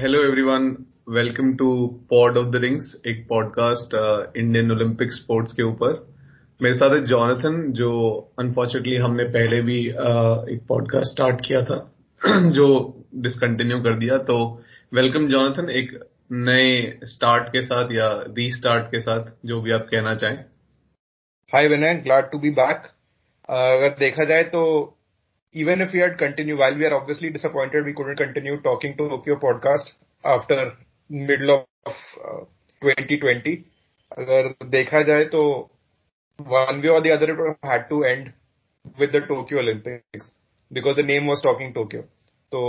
Hello everyone welcome to pod of the rings एक podcast Indian Olympic sports के ऊपर। मेरे साथ है जॉनथन जो अनफॉर्चुनेटली हमने पहले भी uh, एक पॉडकास्ट स्टार्ट किया था जो डिसकंटिन्यू कर दिया। तो वेलकम जॉनथन एक नए स्टार्ट के साथ या रीस्टार्ट के साथ जो भी आप कहना चाहें। Hi Vinay glad to be back अगर देखा जाए तो even if we had continued, while we are obviously disappointed we couldn't continue talking to Tokyo podcast after middle of uh, 2020. अगर देखा जाए तो one way or the other it had to end with the Tokyo Olympics because the name was talking Tokyo. तो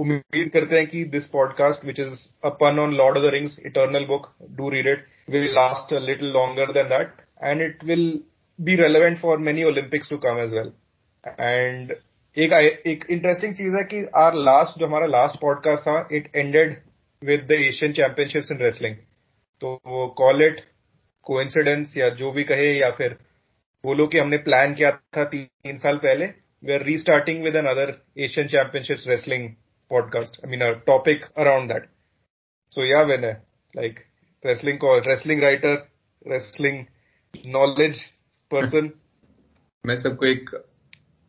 उम्मीद करते हैं कि this podcast which is a pun on Lord of the Rings eternal book do read it will last a little longer than that and it will be relevant for many Olympics to come as well. And एक एक interesting चीज़ है कि our last जो हमारा last podcast था it ended with the Asian championships in wrestling तो वो call it coincidence या जो भी कहे या फिर बोलो कि हमने प्लान किया था तीन साल पहले we are restarting with another Asian championships wrestling podcast I mean topic around that so yeah when like wrestling call wrestling writer wrestling knowledge person मैं सबको एक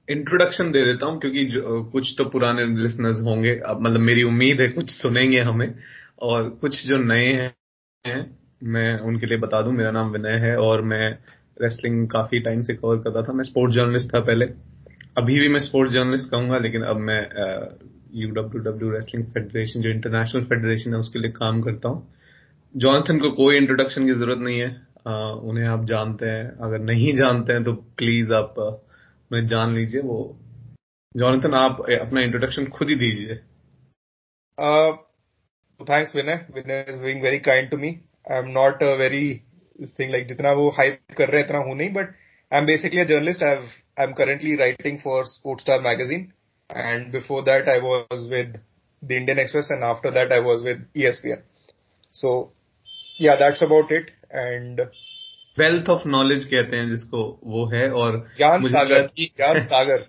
इंट्रोडक्शन दे देता हूँ क्योंकि कुछ तो पुराने लिसनर्स होंगे मतलब मेरी उम्मीद है कुछ सुनेंगे हमें और कुछ जो नए हैं मैं उनके लिए बता दूँ मेरा नाम विनय है और मैं रेसलिंग काफ़ी टाइम से कवर करता था मैं स्पोर्ट्स जर्नलिस्ट था पहले। अभी भी मैं स्पोर्ट्स जर्नलिस्ट कहूँगा लेकिन अब मैं U W W wrestling federation जो इंटरनेशनल फेडरेशन है उसके लिए काम करता हूँ। जॉनथन को कोई इंट्रोडक्शन की ज़रूरत नहीं है आ, उन्हें आप जानते हैं अगर नहीं जानते हैं तो प्लीज़ आप मैं जान लीजिए वो। जॉनथन आप अपना इंट्रोडक्शन खुद ही दीजिए। Thanks Vinay Vinay is being very kind to me I am not a very thing like जितना वो हाइप कर रहे हैं, इतना हूँ नहीं but I am basically a journalist I I am currently writing for Sportstar magazine and before that I was with the Indian Express and after that I was with ESPN so yeah, that's about it. And wealth of knowledge कहते हैं जिसको वो है और ज्ञान सागर ज्ञान सागर।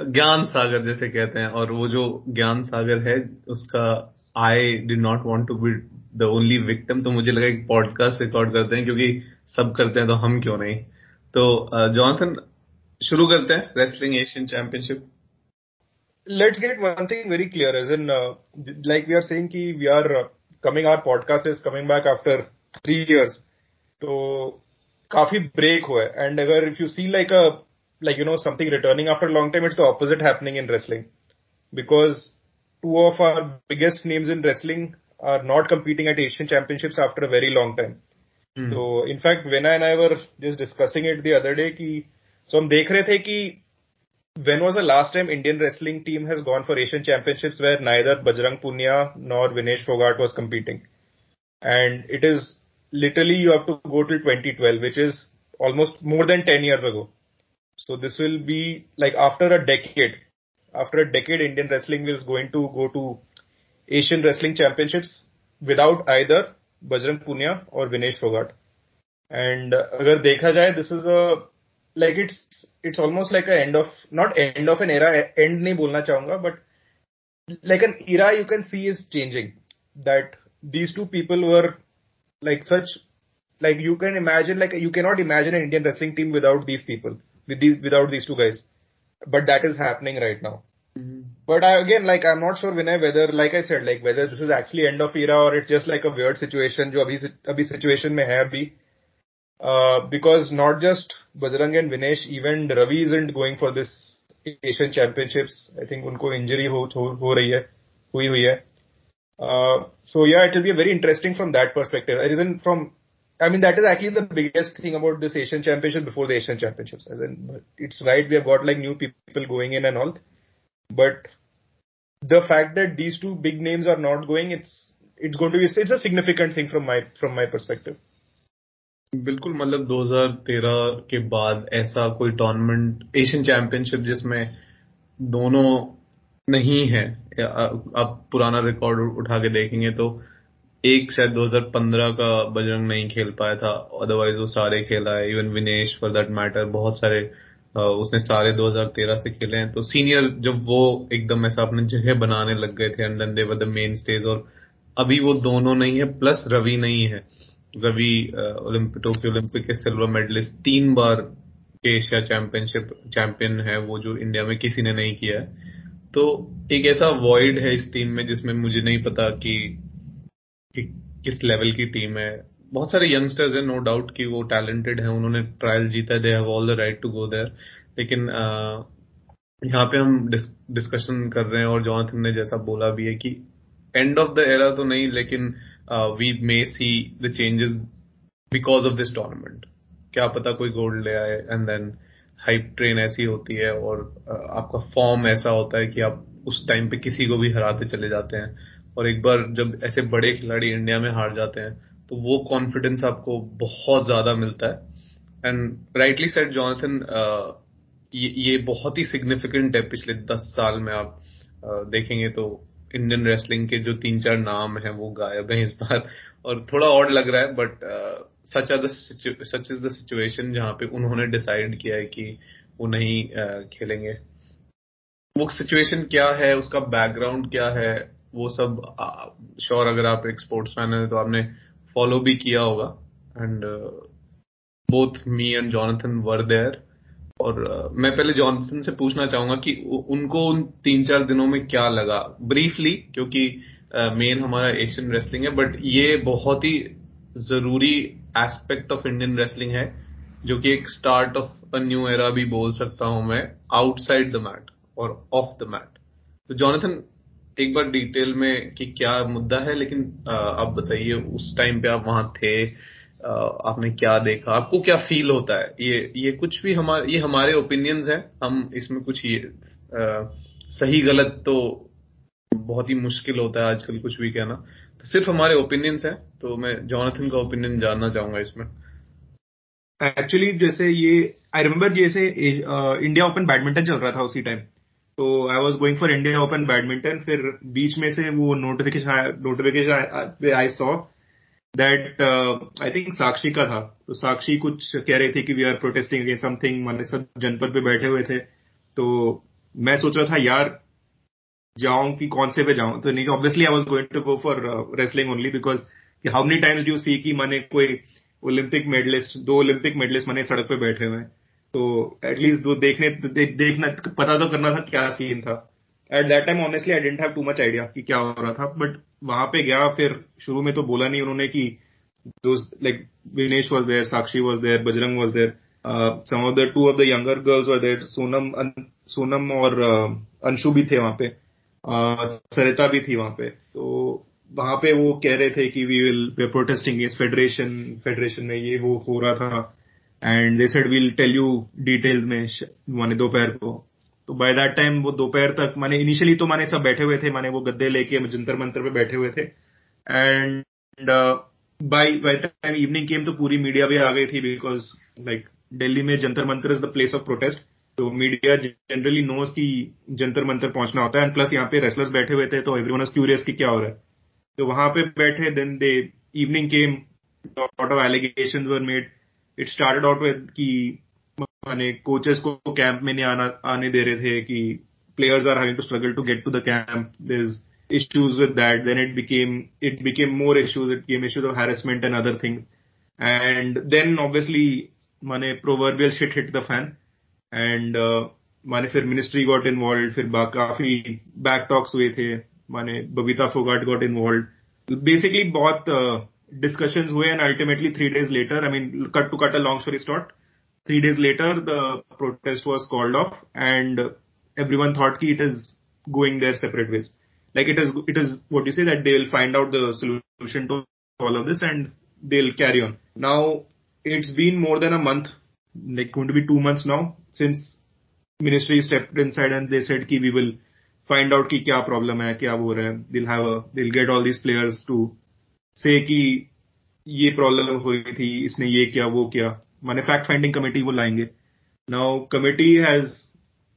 ज्ञान सागर जैसे कहते हैं और वो जो ज्ञान सागर है उसका I did not want to be the only victim तो मुझे लगा एक पॉडकास्ट रिकॉर्ड करते हैं क्योंकि सब करते हैं तो हम क्यों नहीं? तो जॉनसन शुरू करते हैं wrestling Asian championship let's get one thing very clear as in like we are saying कि we are coming our podcast is coming back after three years तो काफ़ी ब्रेक हुआ है। एंड अगर if you see like a like you know something returning after long time it's the opposite happening in wrestling because two of our biggest names in wrestling are not competing at Asian championship after a very long time तो in fact Vinay and I were just discussing it the other day की सो हम देख रहे थे कि when was a last time Indian wrestling team has gone for Asian championship where neither Bajrang Punia nor Vinesh Phogat was competing and it is literally you have to go till 2012, which is almost more than 10 years ago. So this will be like after a decade. After a decade, Indian wrestling is going to go to Asian Wrestling Championships without either Bajrang Punia or Vinesh Fogart. And agar dekha jaye, this is a like it's it's almost like a end of not end of an era. End nahi bolna chahunga, but like an era you can see is changing. That these two people were like such like you can imagine like you cannot imagine an Indian wrestling team without these people with these without these two guys. But that is happening right now. Mm-hmm. but I, again like I'm not sure Vinay whether like I said like whether this is actually end of era or it's just like a weird situation jo abhi, abhi situation mein hai abhi. Uh, because not just Bajrang and Vinesh even Ravi isn't going for this Asian Championships. I think unko injury ho, ho, ho rahi hai hui hui hai. uh, so yeah, it will be very interesting from that perspective. It isn't from, I mean, that is actually the biggest thing about this Asian Championship before the Asian Championships. As in, it's right, we have got like new people going in and all, but the fact that these two big names are not going, it's it's going to be it's a significant thing from my from my perspective. बिल्कुल मतलब 2013 के बाद ऐसा कोई tournament Asian championship जिसमें दोनों नहीं है आप पुराना रिकॉर्ड उठा के देखेंगे तो एक शायद 2015 का बजरंग नहीं खेल पाया था। अदरवाइज़ वो सारे खेला है। Even Vinesh for that matter बहुत सारे उसने सारे 2013 से खेले हैं। तो सीनियर जब वो एकदम ऐसा अपने जगह बनाने लग गए थे and they were the main stage और अभी वो दोनों नहीं है प्लस रवि नहीं है। रवि टोक्यो ओलंपिक के सिल्वर मेडलिस्ट तीन बार एशिया चैंपियनशिप चैंपियन है वो, जो इंडिया में किसी ने नहीं किया है। तो एक ऐसा वॉइड है इस टीम में जिसमें मुझे नहीं पता कि, कि किस लेवल की टीम है। बहुत सारे यंगस्टर्स हैं नो डाउट कि वो टैलेंटेड हैं उन्होंने ट्रायल जीता they have all the right to go there लेकिन यहाँ पे हम डिस्कशन कर रहे हैं और जॉनथन ने जैसा बोला भी है कि एंड ऑफ़ द एरा तो नहीं लेकिन we may see the changes because of this tournament क्या पता कोई गोल्ड ले आए एंड देन हाइप ट्रेन ऐसी होती है और आपका फॉर्म ऐसा होता है कि आप उस टाइम पे किसी को भी हराते चले जाते हैं। और एक बार जब ऐसे बड़े खिलाड़ी इंडिया में हार जाते हैं तो वो कॉन्फिडेंस आपको बहुत ज़्यादा मिलता है। एंड राइटली सेट जॉनसन ये बहुत ही सिग्निफिकेंट है। पिछले दस साल में आप देखेंगे तो इंडियन रेसलिंग के जो तीन चार नाम हैं, वो गायब हैं इस बार। और थोड़ा ऑड लग रहा है but such are such is the situation जहाँ पे उन्होंने डिसाइड किया है कि वो नहीं खेलेंगे। वो सिचुएशन क्या है उसका बैकग्राउंड क्या है वो सब श्योर अगर आप एक स्पोर्ट्स मैन है तो आपने फॉलो भी किया होगा। And both me and Jonathan were there और uh, मैं पहले जॉनसन से पूछना चाहूँगा कि उनको उन तीन चार दिनों में क्या लगा? ब्रीफली क्योंकि मेन uh, हमारा एशियन रेसलिंग है बट ये बहुत ही ज़रूरी एस्पेक्ट ऑफ़ इंडियन रेसलिंग है जो कि एक start of a new era भी बोल सकता हूँ मैं आउटसाइड द मैट और ऑफ़ द मैट तो जॉनथन एक बार डिटेल में कि क्या मुद्दा है लेकिन आप बताइए उस टाइम पे आप वहाँ थे आपने क्या देखा आपको क्या फील होता है? ये ये कुछ भी हमारे ये हमारे ओपिनियंस हैं हम इसमें कुछ ये आ, सही गलत तो बहुत ही मुश्किल होता है आजकल कुछ भी कहना। सिर्फ़ हमारे ओपिनियंस हैं तो मैं जॉनथन का ओपिनियन जानना चाहूँगा इसमें। एक्चुअली जैसे ये आई रिमेम्बर जैसे इंडिया ओपन बैडमिंटन चल रहा था उसी टाइम तो I was going for India Open badminton फिर बीच में से वो notification notification I saw that I think Sakshi का था. तो साक्षी कुछ कह रहे थे कि we are protesting against something मैंने सब जनपद पे बैठे हुए थे. तो मैं सोच रहा था, यार जाऊँ कि कौन से पे जाऊँ? तो नहीं obviously I was going to go for wrestling only because how many times do see कि मैंने कोई ओलंपिक मेडलिस्ट दो ओलंपिक मेडलिस्ट मैंने सड़क पे बैठे हुए तो एटलीस्ट दो देखने दे, देखना पता तो करना था क्या सीन था। At that time honestly I didn't have too much idea कि क्या हो रहा था बट वहाँ पे गया फिर शुरू में तो बोला नहीं उन्होंने कि like Vinesh was there Sakshi was there Bajrang was there some of the two of the younger girls were there Sonam Sonam और uh, अंशु भी थे वहाँ पे। uh, सरिता भी थी वहाँ पे। तो वहाँ पे वो कह रहे थे कि वी विल वे प्रोटेस्टिंग इस फेडरेशन फेडरेशन में ये वो हो रहा था। And they said will tell you details में माने दोपहर को. तो बाय दैट टाइम वो दोपहर तक, माने इनिशियली तो माने सब बैठे हुए थे, माने वो गद्दे लेके जंतर मंतर पे बैठे हुए थे। And by by time evening came तो पूरी मीडिया भी आ गई थी बिकॉज़ लाइक दिल्ली में Jantar Mantar is the place of protest तो मीडिया जनरली नोस की जंतर मंतर पहुँचना होता है। एंड प्लस यहाँ पे रेसलर्स बैठे हुए थे तो एवरीवन वन क्यूरियस की क्या हो रहा है। तो वहाँ पे बैठे then they evening came lot of allegation were made it started out with कि, माने कोचेस को कैंप में नहीं आना, आने दे रहे थे कि players are having to struggle to get to the camp is issues with that then it became it became more issues it came issues of harassment and other things and then obviously माने proverbial shit hit the fan And uh, माने फिर ministry got involved. फिर काफ़ी back talks हुए थे. माने Babita Phogat got involved. Basically बहुत uh, discussions हुए and ultimately three days later, I mean, cut to cut a long story short, Three days later, the protest was called off and everyone thought ki it is going their separate ways. Like it is, it is what you say that they'll find out the solution to all of this and they'll carry on. Now, it's been more than a month, like going to be two months now since ministry stepped inside and they said ki we will find out ki kya problem hai, kya ho raha hai. They'll have a, they'll get all these players to say ki ये problem हुई थी इसने ये किया वो किया माने fact finding committee वो लाएँगे now committee has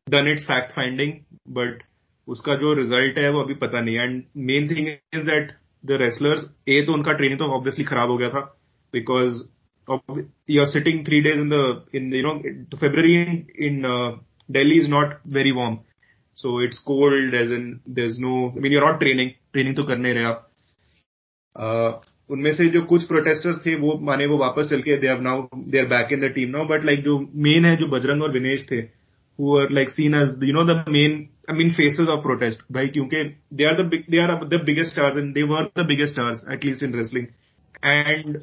done its fact finding but उसका जो रिज़ल्ट है वो अभी पता नहीं and main thing is that the wrestlers a तो उनका ट्रेनिंग तो ऑब्वियसली खराब हो गया था because you're sitting three days in the in you know February in, in uh, Delhi is not very warm, so it's cold as in there's no I mean you're not training training तो कर नहीं रहे आप uh, उनमें से जो कुछ protesters थे वो माने वो वापस चल के they have now they are back in the team now but like जो मेन है जो बजरंग और विनेश थे who are like seen as you know the main I mean faces of protest भाई क्योंकि they are the big they are the biggest stars and they were the biggest stars at least in wrestling and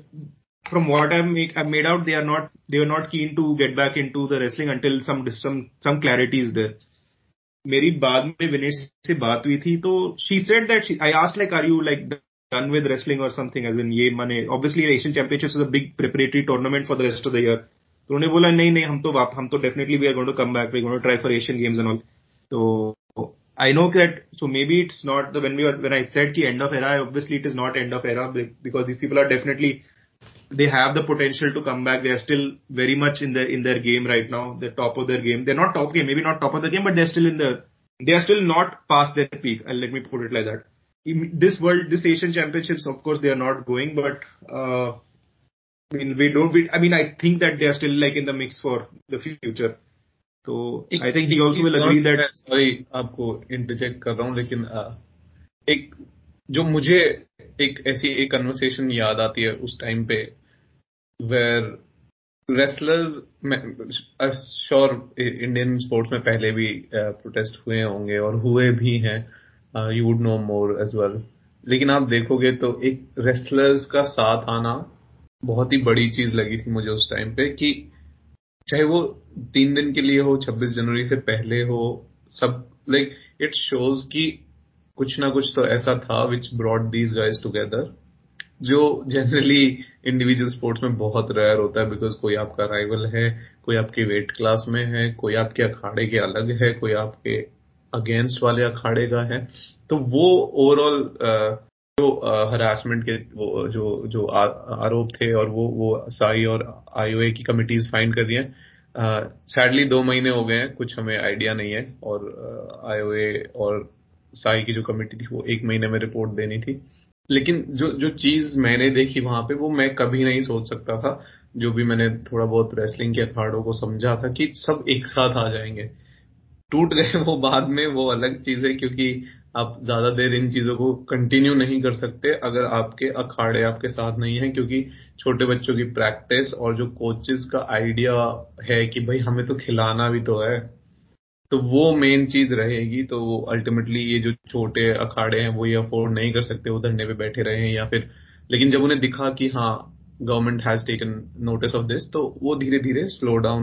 from what I've make, I've made out they are not they are not keen to get back into the wrestling until some some some clarity is there मेरी बाद में विनेश से बात हुई थी तो said that she, I asked like are you like done with wrestling or something as in ये माने obviously Asian Championships is a big preparatory tournament for the rest of the year तो उन्होंने बोला नहीं नहीं हम तो वाप हम तो definitely we are going to come back we going to try for Asian games and all तो I know that so maybe it's not the when we were when I said ki end of era obviously it is not end of era because these people are definitely they have the potential to come back they are still very much in the in their game right now the top of their game they're not top game maybe not top of the game but they're still in the they are still not past their peak and let me put it like that this world this Asian championships of course they are not going but uh, I mean, we don't. We, I mean, I think that they are still like in the mix for the future. तो I think he also will agree that sorry आपको interject कर रहा हूँ लेकिन एक जो मुझे एक ऐसी एक कन्वर्सेशन याद आती है उस टाइम पे where wrestlers sure Indian sports में पहले भी प्रोटेस्ट हुए होंगे और हुए भी हैं you would know more as well लेकिन आप देखोगे तो एक रेसलर्स का साथ आना बहुत ही बड़ी चीज़ लगी थी मुझे उस टाइम पे कि चाहे वो तीन दिन के लिए हो 26 जनवरी से पहले हो, सब लाइक इट शोज़ कि कुछ ना कुछ तो ऐसा था which brought these guys together जो जनरली इंडिविजुअल स्पोर्ट्स में बहुत रेयर होता है बिकॉज़ कोई आपका राइवल है, कोई आपके वेट क्लास में है, कोई आपके अखाड़े के अलग है, कोई आपके अगेंस्ट वाले अखाड़े का है तो वो ओवरऑल जो हरासमेंट के, वो, जो जो आरोप थे और वो वो साई और आईओए की कमिटीज फाइंड कर रही सैडली दो महीने हो गए हैं, कुछ हमें आइडिया नहीं है और आईओए और साई की जो कमेटी थी, वो एक महीने में रिपोर्ट देनी थी। लेकिन जो जो चीज़ मैंने देखी वहाँ पे, वो मैं कभी नहीं सोच सकता था। जो भी मैंने थोड़ा बहुत रेसलिंग के अखाड़ों को समझा था कि सब एक साथ आ जाएँगे। टूट गए वो बाद में, वो अलग चीज़ है, क्योंकि आप ज़्यादा देर इन चीज़ों को कंटिन्यू नहीं कर सकते अगर आपके अखाड़े आपके साथ नहीं है, क्योंकि छोटे बच्चों की प्रैक्टिस और जो कोचेस का आइडिया है कि भाई हमें तो खिलाना भी तो है। तो वो मेन चीज़ रहेगी तो अल्टीमेटली ये जो छोटे अखाड़े हैं वो ये अफोर्ड नहीं कर सकते वो धरने पे बैठे रहे हैं या फिर लेकिन जब उन्हें दिखा कि हाँ government has taken notice of this तो वो धीरे धीरे स्लो डाउन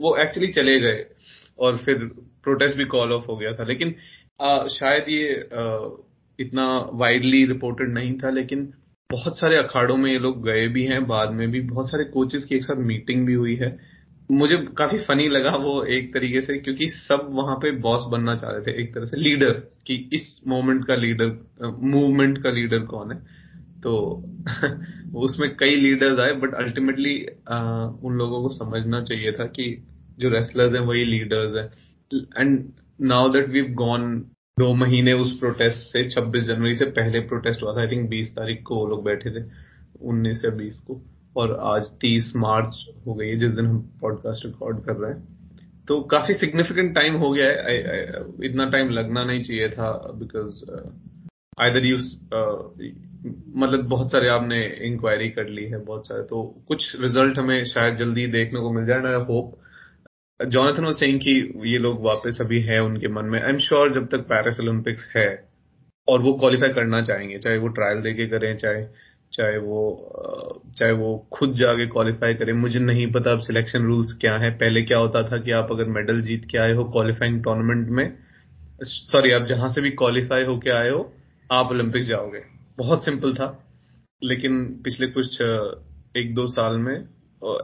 वो एक्चुअली चले गए और फिर प्रोटेस्ट भी कॉल ऑफ़ हो गया था। लेकिन आ, शायद ये आ, इतना वाइडली रिपोर्टेड नहीं था लेकिन बहुत सारे अखाड़ों में ये लोग गए भी हैं बाद में भी बहुत सारे कोचेस की एक साथ मीटिंग भी हुई है। मुझे काफ़ी फनी लगा वो एक तरीके से, क्योंकि सब वहाँ पे बॉस बनना चाह रहे थे, एक तरह से लीडर कि इस मोमेंट का लीडर मूवमेंट का लीडर कौन है? तो उसमें कई लीडर्स आए बट अल्टीमेटली उन लोगों को समझना चाहिए था कि जो रेसलर्स हैं, वही लीडर्स हैं। And now that we gone दो महीने उस प्रोटेस्ट से 26 जनवरी से पहले प्रोटेस्ट हुआ था आई थिंक 20 तारीख को वो लोग बैठे थे 19 या 20 को। और आज 30 मार्च हो गई है जिस दिन हम पॉडकास्ट रिकॉर्ड कर रहे हैं। तो काफ़ी सिग्निफिकेंट टाइम हो गया है। I, I, इतना टाइम लगना नहीं चाहिए था बिकॉज़ आइदर यू मतलब बहुत सारे आपने इंक्वायरी कर ली है बहुत सारे। तो कुछ रिज़ल्ट हमें शायद जल्दी देखने को मिल जाए ना होप जॉनथन वो सेइंग कि ये लोग वापस अभी है उनके मन में। आई एम श्योर जब तक पैरिस ओलंपिक्स है और वो क्वालिफाई करना चाहेंगे चाहे वो ट्रायल देके करें चाहे चाहे वो चाहे वो खुद जाके क्वालिफाई करें, मुझे नहीं पता अब सिलेक्शन रूल्स क्या है। पहले क्या होता था कि आप अगर मेडल जीत के आए हो क्वालिफाइंग टूर्नामेंट में सॉरी आप जहाँ से भी क्वालिफाई होके आए हो, आप ओलंपिक जाओगे। बहुत सिंपल था। लेकिन पिछले कुछ एक दो साल में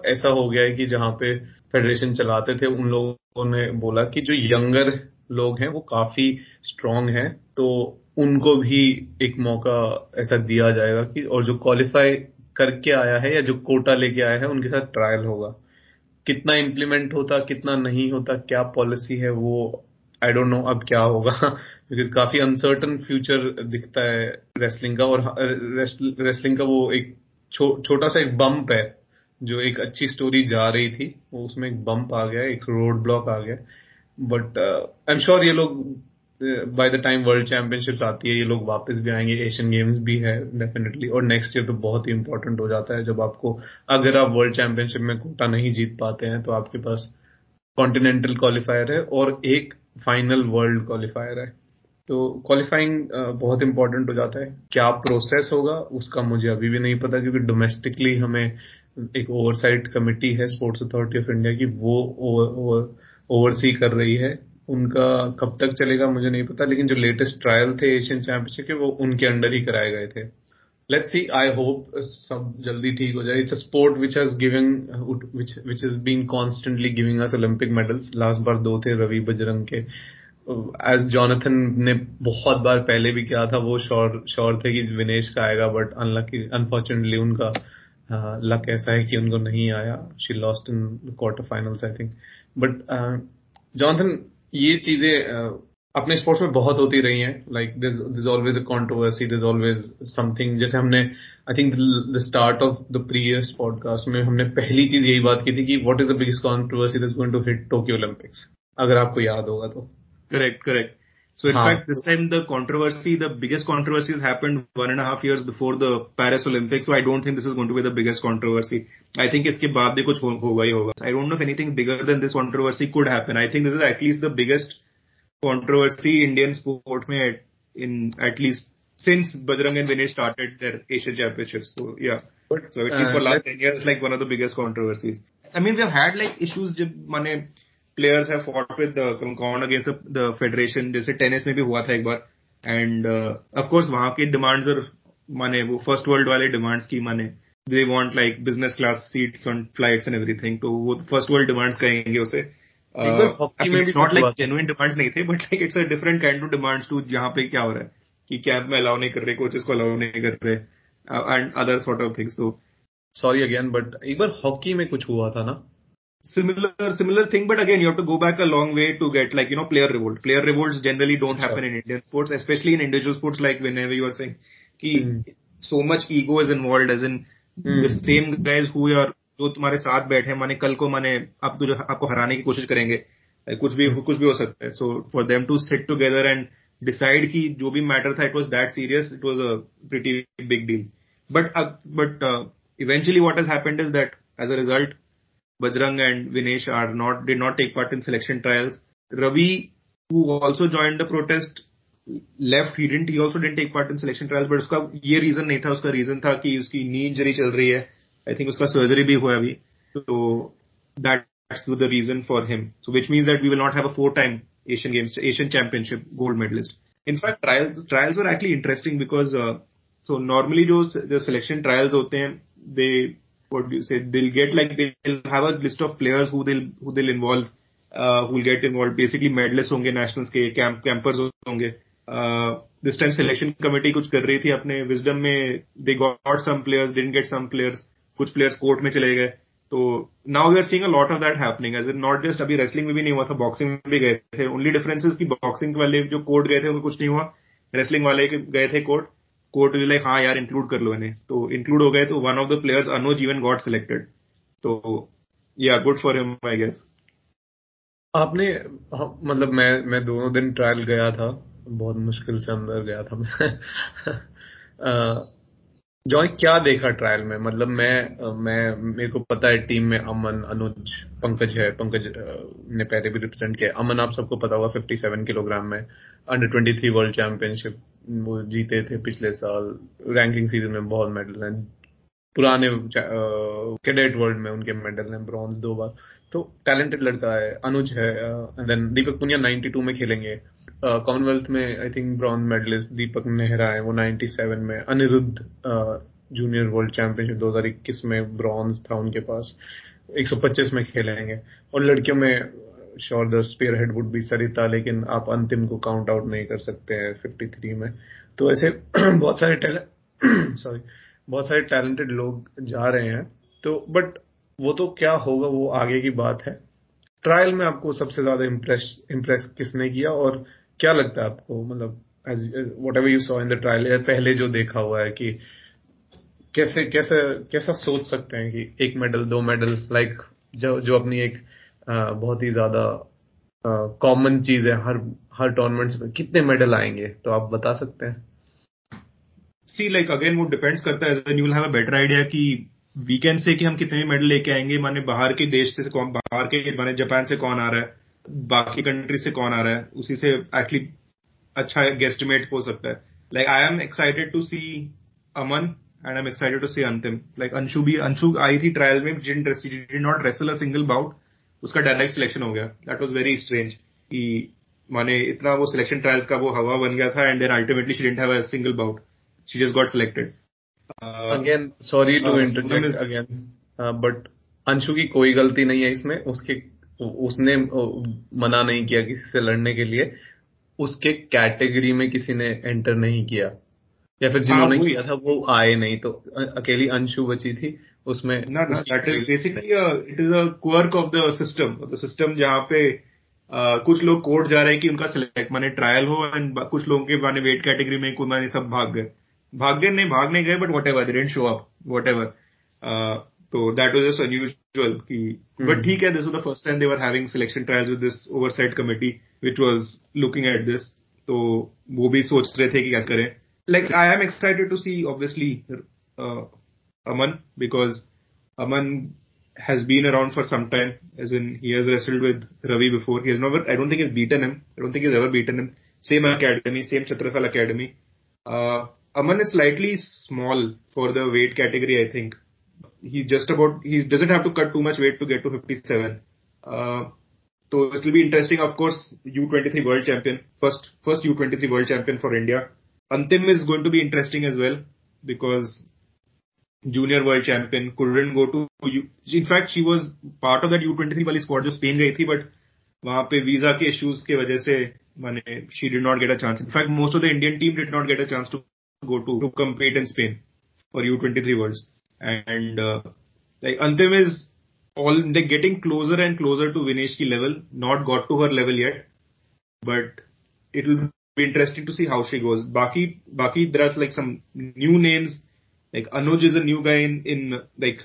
ऐसा हो गया है कि जहाँ पे फेडरेशन चलाते थे, उन लोगों ने बोला कि जो यंगर लोग हैं, वो काफ़ी स्ट्रांग हैं। तो उनको भी एक मौका ऐसा दिया जाएगा कि और जो क्वालिफाई करके आया है या जो कोटा लेके आया है उनके साथ ट्रायल होगा। कितना इम्प्लीमेंट होता कितना नहीं होता क्या पॉलिसी है वो आई डोंट नो अब क्या होगा। बिकॉज़ काफ़ी अनसर्टन फ्यूचर दिखता है रेसलिंग का और रेसलिंग का वो एक छो, छोटा सा एक बम्प है जो एक अच्छी स्टोरी जा रही थी वो उसमें एक बम्प आ गया एक रोड ब्लॉक आ गया। बट आई एम श्योर ये लोग by the time world championships आती है, ये लोग वापस भी आएँगे एशियन गेम्स भी है डेफिनेटली और नेक्स्ट ईयर तो बहुत ही इंपॉर्टेंट हो जाता है जब आपको, अगर आप वर्ल्ड चैंपियनशिप में कोटा नहीं जीत पाते हैं तो आपके पास कॉन्टिनेंटल क्वालिफायर है और एक फाइनल वर्ल्ड क्वालिफायर है. तो क्वालिफाइंग बहुत इंपॉर्टेंट हो जाता है. क्या प्रोसेस होगा, उसका मुझे अभी भी नहीं पता, क्योंकि डोमेस्टिकली हमें एक ओवरसाइट कमेटी है स्पोर्ट्स अथॉरिटी ऑफ़ इंडिया की, वो ओवरसी कर रही है. उनका कब तक चलेगा मुझे नहीं पता लेकिन जो लेटेस्ट ट्रायल थे एशियन चैंपियनशिप के वो उनके अंडर ही कराए गए थे। लेट्स सी आई होप सब जल्दी ठीक हो जाए। It's a sport which has giving which is being constantly giving us Olympic medals last बार दो थे रवि बजरंग के। एज जॉनथन ने बहुत बार पहले भी किया था वो श्योर श्योर थे कि विनेश का आएगा बट अनलकी अनफॉर्चुनेटली उनका लक uh, ऐसा है कि उनको नहीं आया। She lost in quarter finals I think but Jonathan ये चीज़ें अपने स्पोर्ट्स में बहुत होती रही हैं। Like this always a controversy this always something जैसे हमने I think the start of the previous podcast में हमने पहली चीज़ यही बात की थी कि what is the biggest controversy this going to hit Tokyo Olympics अगर आपको याद होगा तो। Correct correct So in fact, this time the controversy, the biggest controversy has happened one and a half years before the Paris Olympics. So I don't think this is going to be the biggest controversy. I think इसके बाद भी कुछ होगा ही होगा. I don't know if anything bigger than this controversy could happen. I think this is at least the biggest controversy Indian sport में in at least since Bajrang and Vinesh started their Asian Championships. So yeah. But, so at least for last 10 years, like one of the biggest controversies. I mean, we've had like issues जब माने players have fought with gone against the federation जैसे tennis में भी हुआ था एक बार। End of course वहाँ की डिमांड्स और माने वो फ़र्स्ट वर्ल्ड वाले डिमांड्स की माने they want like business class seats on flights and everything तो वो फ़र्स्ट वर्ल्ड डिमांड्स कहेंगे उसे। नॉट लाइक जेनुइन डिमांड्स नहीं थे but like it's a different kind of demands too जहाँ पे क्या हो रहा है कि कैंप में अलाउ नहीं कर रहे कोचेस को अलाउ नहीं कर रहे and other sort of things तो सॉरी अगेन बट एक बार हॉकी में कुछ हुआ था ना? similar similar thing but again you have to go back a long way to get like you know player revolt player revolts generally don't happen in indian sports especially in individual sports like whenever you are saying ki mm. so much ego is involved as in mm. the same guys who are जो तुम्हारे साथ बैठे माने कल को माने आप तुझे आपको हराने की कोशिश करेंगे कुछ भी कुछ भी हो सकता है so for them to sit together and decide कि जो भी मैटर था it was that serious it was a pretty big deal but but eventually what has happened is that as a result Bajrang and Vinesh are not did not take part in selection trials. Ravi, who also joined the protest, left. He didn't. He also didn't take part in selection trials. But उसका ये reason नहीं था. उसका reason था कि उसकी knee injury चल रही है. I think उसका surgery भी हुआ अभी. So that's the reason for him. So which means that we will not have a four-time Asian Games, Asian Championship gold medalist. In fact, trials trials were actually interesting because uh, so normally जो जो selection trials होते हैं, they what do you say they'll get like they'll have a list of players who they'll who they'll involve uh, who will get involved basically medalists होंगे nationals के camp campers होंगे uh, this time selection committee कुछ कर रही थी अपने wisdom में they got some players didn't get some players कुछ players court में चले गए तो we are seeing a lot of that happening as in not just अभी wrestling में भी नहीं हुआ था boxing में भी गए थे difference is कि boxing वाले जो court गए थे उनको कुछ नहीं हुआ wrestling वाले गए थे court कोर्ट इज़ लाइक हाँ यार इंक्लूड कर लो इन्हें। तो इंक्लूड हो गए तो one of the players Anuj even got selected तो yeah good for him I guess आपने हाँ, मतलब मैं मैं दोनों दिन ट्रायल गया था। बहुत मुश्किल से अंदर गया था मैं। जॉय क्या देखा ट्रायल में? मतलब मैं मैं मेरे को पता है टीम में अमन अनुज पंकज है। पंकज ने पहले भी रिप्रेजेंट किया अमन आप सबको पता होगा 57 किलोग्राम में अंडर 23 वर्ल्ड चैंपियनशिप वो जीते थे पिछले साल। रैंकिंग सीज़न में बहुत मेडल हैं। पुराने कैडेट वर्ल्ड में उनके मेडल हैं ब्रॉन्ज दो बार। तो टैलेंटेड लड़का है, अनुज है एंड देन दीपक पुनिया 92 में खेलेंगे। कॉमनवेल्थ में I think bronze medallist Deepak Nehra है, वो 97 में। अनिरुद्ध जूनियर वर्ल्ड चैंपियनशिप 2021 में ब्रॉन्ज था उनके पास। 125 में खेलेंगे। और लड़कियों में sure the spare head would be Sarita लेकिन आप अंतिम को काउंट आउट नहीं कर सकते हैं 53 में। तो ऐसे बहुत सारे सॉरी बहुत सारे टैलेंटेड लोग जा रहे हैं। तो बट वो तो क्या होगा, वो आगे की बात है। ट्रायल में आपको सबसे ज़्यादा इम्प्रेस इम्प्रेस किसने किया और क्या लगता है आपको? मतलब as whatever you saw in the trial पहले जो देखा हुआ है कि कैसे कैसे, कैसा सोच सकते हैं कि एक मेडल दो मेडल लाइक जो जो अपनी एक बहुत ही ज़्यादा कॉमन चीज़ है हर हर टूर्नामेंट्स में। कितने मेडल आएँगे? तो आप बता सकते हैं। सी लाइक अगेन वो डिपेंड्स करता है। You will have a better idea कि वीकेंड से कि हम कितने मेडल लेके आएँगे। माने बाहर के देश से कौन, बाहर के, माने जापान से कौन आ रहा है? बाकी कंट्री से कौन आ रहा है? उसी से एक्चुअली अच्छा गेस्टिमेट हो सकता है। Like I am excited to see Aman and I am excited to see Antim like Anshu भी अंशु आई थी ट्रायल में जिन not wrestle a single bout उसका डायरेक्ट सिलेक्शन हो गया। दैट वाज वेरी स्ट्रेंज कि माने इतना वो सिलेक्शन ट्रायल्स का वो हवा बन गया था and then ultimately she didn't have a single bout she just got selected again sorry to interject again but Anshu की कोई गलती नहीं है इसमें। उसके उसने मना नहीं किया किसी से लड़ने के लिए। उसके कैटेगरी में किसी ने एंटर नहीं किया। या फिर जिन्होंने हाँ, किया था वो आए नहीं। तो अकेली अंशु बची थी। उसमें that is basically it is a quirk of the system the system जहाँ पे uh, कुछ लोग कोर्ट जा रहे हैं कि उनका सिलेक्ट माने ट्रायल हो एंड कुछ लोगों के माने वेट कैटेगरी में कुछ माने सब भाग गए। भाग गए नहीं भाग नहीं गए but whatever didn't show up whatever तो दैट वॉज़ जस्ट अनयूजल की बट ठीक है this was the first time they're having selection trials with this oversight committee which was looking at this तो वो भी सोच रहे थे कि क्या करें। Like I am excited to obviously uh, Aman because Aman has been around for some time. As in, he has wrestled with Ravi before. He has never. I don't think he's beaten him. I don't think he's ever beaten him. Same academy, same Chatrasal academy. Uh, Aman is slightly small for the weight category. I think he's just about. He doesn't have to cut too much weight to get to 57. Uh, so it will be interesting. Of course, U23 world champion, first first U23 world champion for India. Antim is going to be interesting as well because junior world champion couldn't go to U. In fact, she was part of that U23 वाली squad जो Spain गई थी but वहां पे visa के issues की वजह से माने she did not get a chance. In fact, most of the Indian team did not get a chance to go to to compete in Spain for U23 Worlds. And uh, like Antim is all they getting closer and closer to Vinesh ki level. Not got to her level yet, but it will be interesting to see how she goes. Baki, Baki, there are like some new names. Like Anuj is a new guy in in like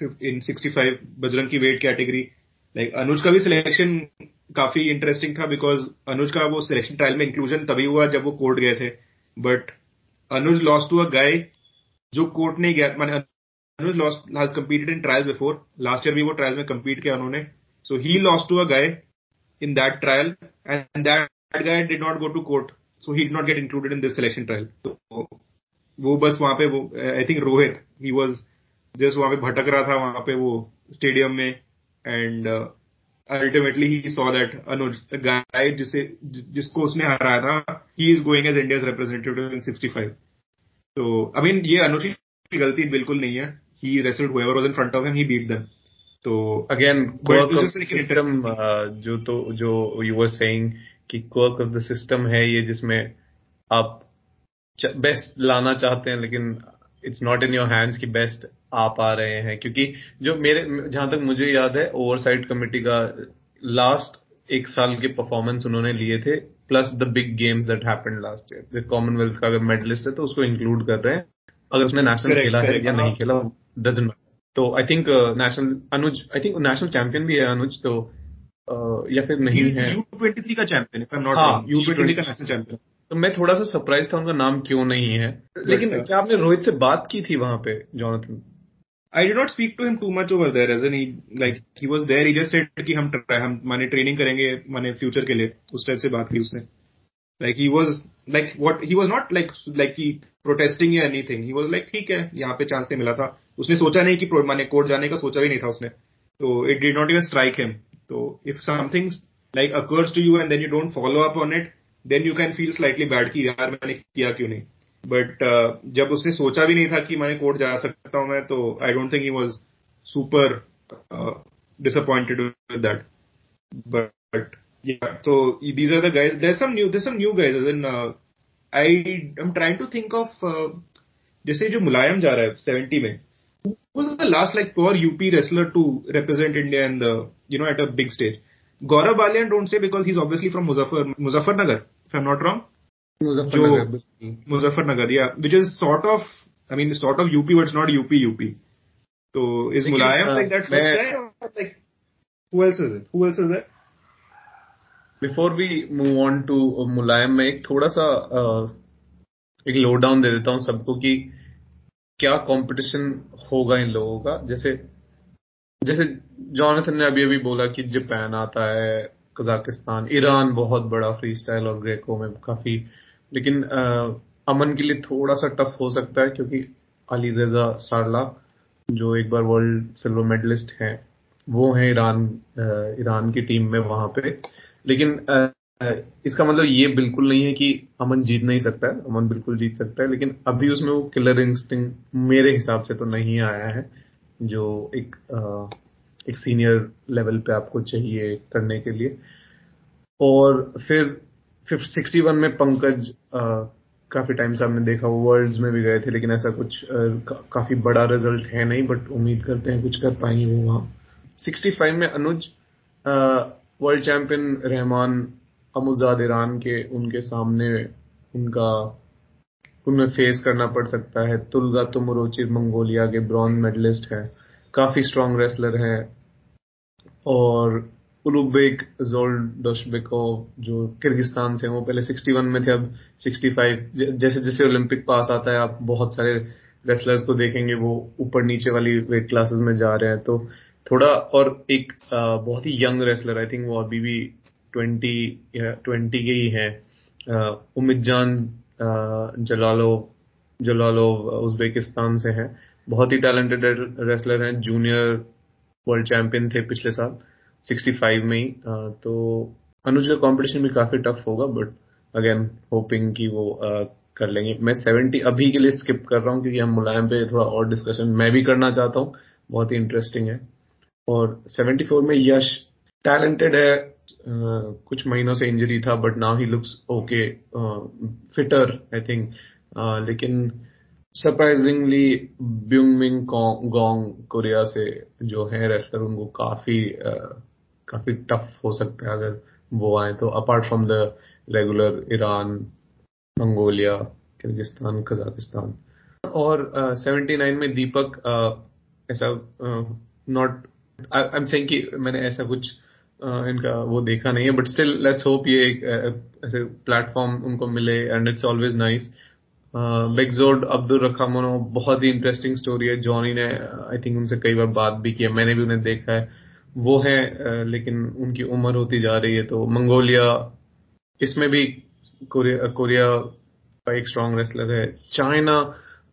in 65 Bajrang की weight category. Like Anuj का भी selection काफ़ी interesting था because Anuj का वो selection trial में inclusion तभी हुआ जब वो court गए थे. But Anuj lost to a guy जो court नहीं गया माने Anuj lost has competed in trials before. Last year भी वो trials में compete किया उन्होंने. He lost to a guy in that trial and that that guy did not go to court, so he did not get included in this selection trial. तो वो बस वहाँ पे वो I think Rohit he was just वहाँ पे भटक रहा था वहाँ पे वो स्टेडियम में and ultimately he saw that Anuj guy जिसे जिसको उसने हराया था he is going as India's representative in 65 तो आई मीन ये अनुज की गलती बिल्कुल नहीं है. He wrestled whoever was in front of him he beat them तो अगेन सिस्टम जो तो जो यू वर सेइंग कि क्वर्क ऑफ़ द सिस्टम है ये जिसमें आप बेस्ट लाना चाहते हैं लेकिन it's not in your hands कि बेस्ट आ पा रहे हैं। क्योंकि जो मेरे जहाँ तक मुझे याद है ओवरसाइड कमेटी का लास्ट एक साल के परफॉर्मेंस उन्होंने लिए थे plus the big games that happened last year Commonwealth का अगर मेडलिस्ट है तो उसको इंक्लूड कर रहे हैं। अगर उसने नेशनल खेला है या नहीं खेला डजेंट तो I think national Anuj I think national champion भी है अनुज तो या फिर नहीं है। यू ट्वेंटी थ्री का champion if I am not U twenty का नेशनल चैंपियन तो मैं थोड़ा सा सरप्राइज़ था उनका नाम क्यों नहीं है? लेकिन uh, क्या आपने रोहित से बात की थी वहाँ पे Jonathan I do not speak to him too much over there as an like he was there ingested की हम हम माने ट्रेनिंग करेंगे माने फ्यूचर के लिए उस टाइप से बात की उसने। Like he was like what he was not like like की प्रोटेस्टिंग या एनी थिंग वॉज़ लाइक ठीक है यहाँ पे चांस नहीं मिला था। उसने सोचा नहीं कि माने कोर्ट जाने का सोचा भी नहीं था उसने। तो it did not even strike him तो if something like occurs to you and then you don't follow up on it then you can feel slightly bad कि यार मैंने किया क्यों नहीं बट uh, जब उसने सोचा भी नहीं था कि मैं कोर्ट जा सकता हूं मैं तो I don't think he was super disappointed with that but yeah so these are the guys there's some new there's some new guys as in uh, I am trying to think of uh, जैसे जो मुलायम जा रहा है 70 में who was the last like poor UP wrestler to represent India in the you know at a big stage? Gaurav Balian don't say because he's obviously from Muzaffar Muzaffarnagar, If am not wrong Muzaffarnagar Muzaffarnagar या which is sort of I mean sort of UP what not UP UP तो is Mulayam like that before we move on to Mulayam मैं एक थोड़ा सा uh, एक लोडाउन दे देता हूँ सबको कि क्या कंपटीशन होगा इन लोगों का? जैसे जैसे जॉनसन ने अभी अभी बोला कि जापान आता है कजाकिस्तान, ईरान बहुत बड़ा फ्री स्टाइल और ग्रेको में काफ़ी, लेकिन अमन के लिए थोड़ा सा टफ हो सकता है क्योंकि अली रजा सारला जो एक बार वर्ल्ड सिल्वर मेडलिस्ट हैं, वो है ईरान ईरान की टीम में वहाँ पे। लेकिन इसका मतलब ये बिल्कुल नहीं है कि अमन जीत नहीं सकता है, अमन बिल्कुल जीत सकता है, लेकिन अभी उसमें वो किलर इंस्टिंग मेरे हिसाब से तो नहीं आया है, जो एक एक सीनियर लेवल पे आपको चाहिए करने के लिए। और फिर सिक्सटी वन में पंकज काफ़ी टाइम से आपने देखा वर्ल्ड्स में भी गए थे लेकिन ऐसा कुछ आ, का, काफ़ी बड़ा रिज़ल्ट है नहीं बट उम्मीद करते हैं कुछ कर पाएँगे वो वहाँ। सिक्सटी फाइव में Anuj world champion Rahman Amouzad Iran के उनके सामने उनका उनमें फेस करना पड़ सकता है। तुलगा तुमरोचिर मंगोलिया के ब्रॉन्ज मेडलिस्ट है। काफ़ी स्ट्रांग रेसलर है। और उलुबेक जोल्डोशबेकोव जो किर्गिस्तान से वो पहले 61 में थे, अब 65 जैसे जैसे ओलंपिक पास आता है, आप बहुत सारे रेसलर्स को देखेंगे, वो ऊपर नीचे वाली वेट क्लासेस में जा रहे हैं। तो थोड़ा और एक बहुत ही यंग रेसलर आई थिंक वो अभी भी ट्वेंटी ट्वेंटी के ही है। Umidjon Jalolov Jalolov Uzbekistan से है। बहुत ही टैलेंटेड रेसलर हैं जूनियर वर्ल्ड चैंपियन थे पिछले साल 65 में ही तो अनुज का कंपटीशन भी काफ़ी टफ होगा बट अगेन होपिंग कि वो आ, कर लेंगे। मैं 70 अभी के लिए स्किप कर रहा हूँ क्योंकि हम मुलायम पे थोड़ा और डिस्कशन मैं भी करना चाहता हूँ बहुत ही इंटरेस्टिंग है। और 74 में यश टैलेंटेड है uh, कुछ महीनों से इंजरी था but now he looks okay fitter I think लेकिन सरप्राइजिंगली ब्यूमिंग गोंग कोरिया से जो है रेसलर उनको काफ़ी काफ़ी टफ हो सकता है अगर वो आए तो। Apart from the regular Iran Mongolia Kyrgyzstan Kazakhstan और सेवेंटी नाइन में दीपक uh, ऐसा नॉट आई एम सेइंग कि मैंने ऐसा कुछ uh, इनका वो देखा नहीं है बट स्टिल लेट्स होप ये एक ऐसे प्लेटफॉर्म उनको मिले and it's always nice Bekzod Abdul Rakhmonov, बहुत ही इंटरेस्टिंग स्टोरी है। जॉनी ने आई थिंक उनसे कई बार बात भी की है। मैंने भी उन्हें देखा है। वो है लेकिन उनकी उम्र होती जा रही है तो मंगोलिया, इसमें भी कोरिया कोरिया का एक स्ट्रॉन्ग रेसलर है। China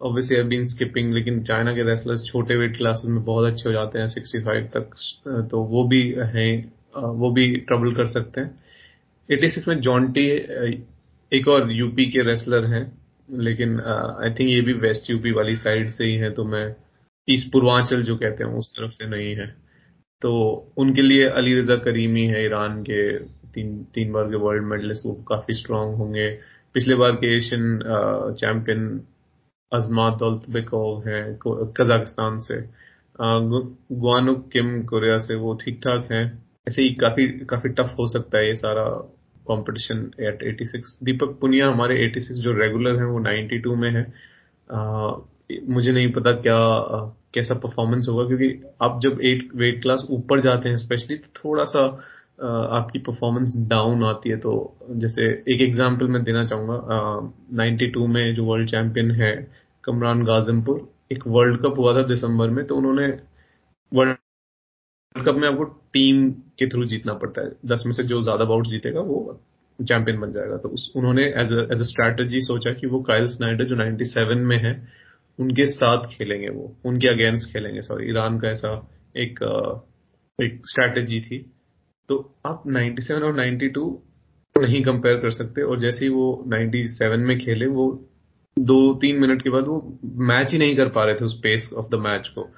obviously I been skipping लेकिन चाइना के रेसलर्स छोटे वेट क्लासेस में बहुत अच्छे हो जाते हैं 65 तक तो वो भी हैं वो भी ट्रबल कर सकते हैं। 86 में जॉन्टी एक और यूपी के रेसलर हैं। लेकिन आई थिंक ये भी वेस्ट यूपी वाली साइड से ही है तो मैं ईस्ट पूर्वांचल जो कहते हैं, उस तरफ़ से नहीं है। तो उनके लिए अली रजा करीमी है ईरान के तीन तीन बार के वर्ल्ड मेडलिस्ट वो काफ़ी स्ट्रांग होंगे। पिछले बार के एशियन चैंपियन अजमा दौलतबेकोव हैं कजाकिस्तान से। गुआनो किम कोरिया से वो ठीक ठाक हैं। ऐसे ही काफ़ी काफ़ी टफ हो सकता है ये सारा कंपटीशन एट 86 दीपक पुनिया हमारे 86 जो रेगुलर हैं वो 92 में है। आ, मुझे नहीं पता क्या आ, कैसा परफॉर्मेंस होगा क्योंकि आप जब एट वेट क्लास ऊपर जाते हैं स्पेशली तो थोड़ा सा आपकी परफॉर्मेंस डाउन आती है। तो जैसे एक एग्जांपल मैं देना चाहूँगा नाइन्टी टू में जो वर्ल्ड चैंपियन है कमरान गाजमपुर एक वर्ल्ड कप हुआ था दिसंबर में तो उन्होंने वर्ल्ड कप में आपको टीम के थ्रू जीतना पड़ता है। दस में से जो ज़्यादा बाउट जीतेगा, वो चैंपियन बन जाएगा। तो उस, उन्होंने एज अ स्ट्रैटेजी सोचा कि वो काइल स्नाइडर, जो 97 में है, उनके साथ खेलेंगे वो, उनके अगेंस्ट खेलेंगे। सॉरी ईरान का ऐसा एक एक स्ट्रैटेजी थी। तो आप 97 और 92 नहीं कंपेयर कर सकते और जैसे ही वो 97 में खेले, वो दो तीन मिनट के बाद वो मैच ही नहीं कर पा रहे थे उस पेस ऑफ़ द मैच को।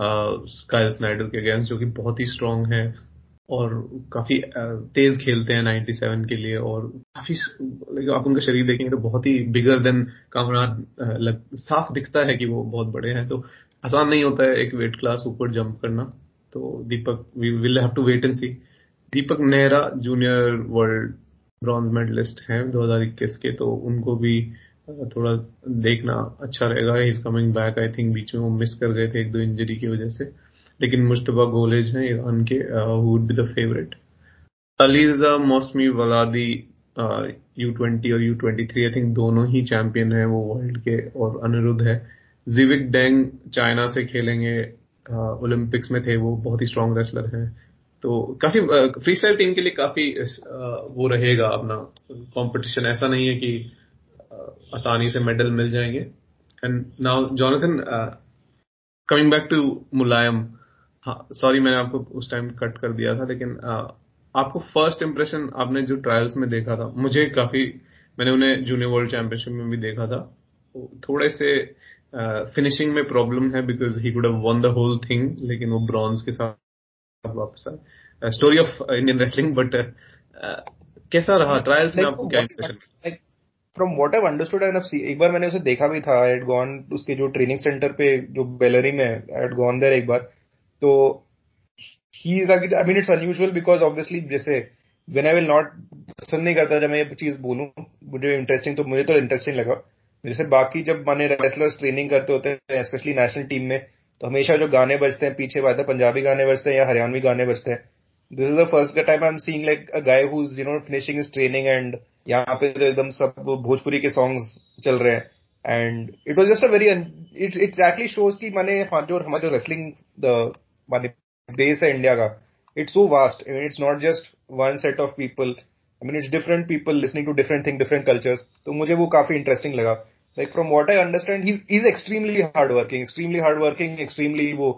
स्काइल स्नाइडर के अगेंस्ट जो कि बहुत ही स्ट्रांग है और काफ़ी तेज खेलते हैं 97 के लिए और काफ़ी आप उनका शरीर देखेंगे तो बहुत ही बिगर देन कामरान साफ़ दिखता है कि वो बहुत बड़े हैं। तो आसान नहीं होता है एक वेट क्लास ऊपर जंप करना। तो Deepak we will have to wait and see Deepak Nehra junior world bronze medallist हैं 2021 के तो उनको भी थोड़ा देखना अच्छा रहेगा। Is coming back I think बीच में वो मिस कर गए थे एक दो इंजरी की वजह से। लेकिन मुश्तबा गोलेज हैं ईरान के वुड बी द फेवरेट अलीजा मौसमी वलादी यू ट्वेंटी और U twenty three I think दोनों ही चैंपियन है वो वर्ल्ड के और अनिरुद्ध है। जिविक डेंग चाइना से खेलेंगे ओलंपिक्स में थे वो, बहुत ही स्ट्रांग रेसलर हैं। तो काफ़ी फ्री स्टाइल टीम के लिए काफ़ी वो रहेगा अपना कंपटीशन ऐसा नहीं है कि आसानी से मेडल मिल जाएँगे। And now Jonathan coming back to Mulayam sorry मैंने आपको उस टाइम कट कर दिया था लेकिन uh, आपको फ़र्स्ट इंप्रेशन आपने जो ट्रायल्स में देखा था मुझे काफ़ी मैंने उन्हें जूनियर वर्ल्ड चैंपियनशिप में भी देखा था। थोड़े से फिनिशिंग uh, में प्रॉब्लम है because he could have won the whole thing लेकिन वो ब्रॉन्ज के साथ वापस आए। Story of Indian wrestling but कैसा रहा? ट्रायल्स में आपको क्या impression from what I understood an एक बार मैंने उसे देखा भी था एट गॉन उसके जो ट्रेनिंग सेंटर पे, जो बेलरी में एट गॉन देर एक बार। तो he I mean it's unusual because obviously जैसे वेन आई विल नॉट पसंद नहीं करता, जब मैं ये चीज़ बोलूँ, मुझे इंटरेस्टिंग तो मुझे तो इंटरेस्टिंग लगा। जैसे बाकी जब मैंने रेसलर्स ट्रेनिंग करते होते हैं स्पेशली नेशनल टीम में तो हमेशा जो गाने बजते हैं, पीछे बात है, पंजाबी गाने बजते हैं या हरियाणवी गाने बजते हैं। This is the first time I am seeing like a guy who is you know finishing is training and यहाँ पे तो एकदम सब भोजपुरी के सॉन्ग्स चल रहे हैं। And it was just a very it actually shows की माने जो हमारे जो रेसलिंग माने बेस है इंडिया का it's so vast it's not just one set of people I mean it's different people listening to different thing different cultures तो मुझे वो काफ़ी इंटरेस्टिंग लगा। Like from what I understand he is extremely hard working extremely hard working extremely वो,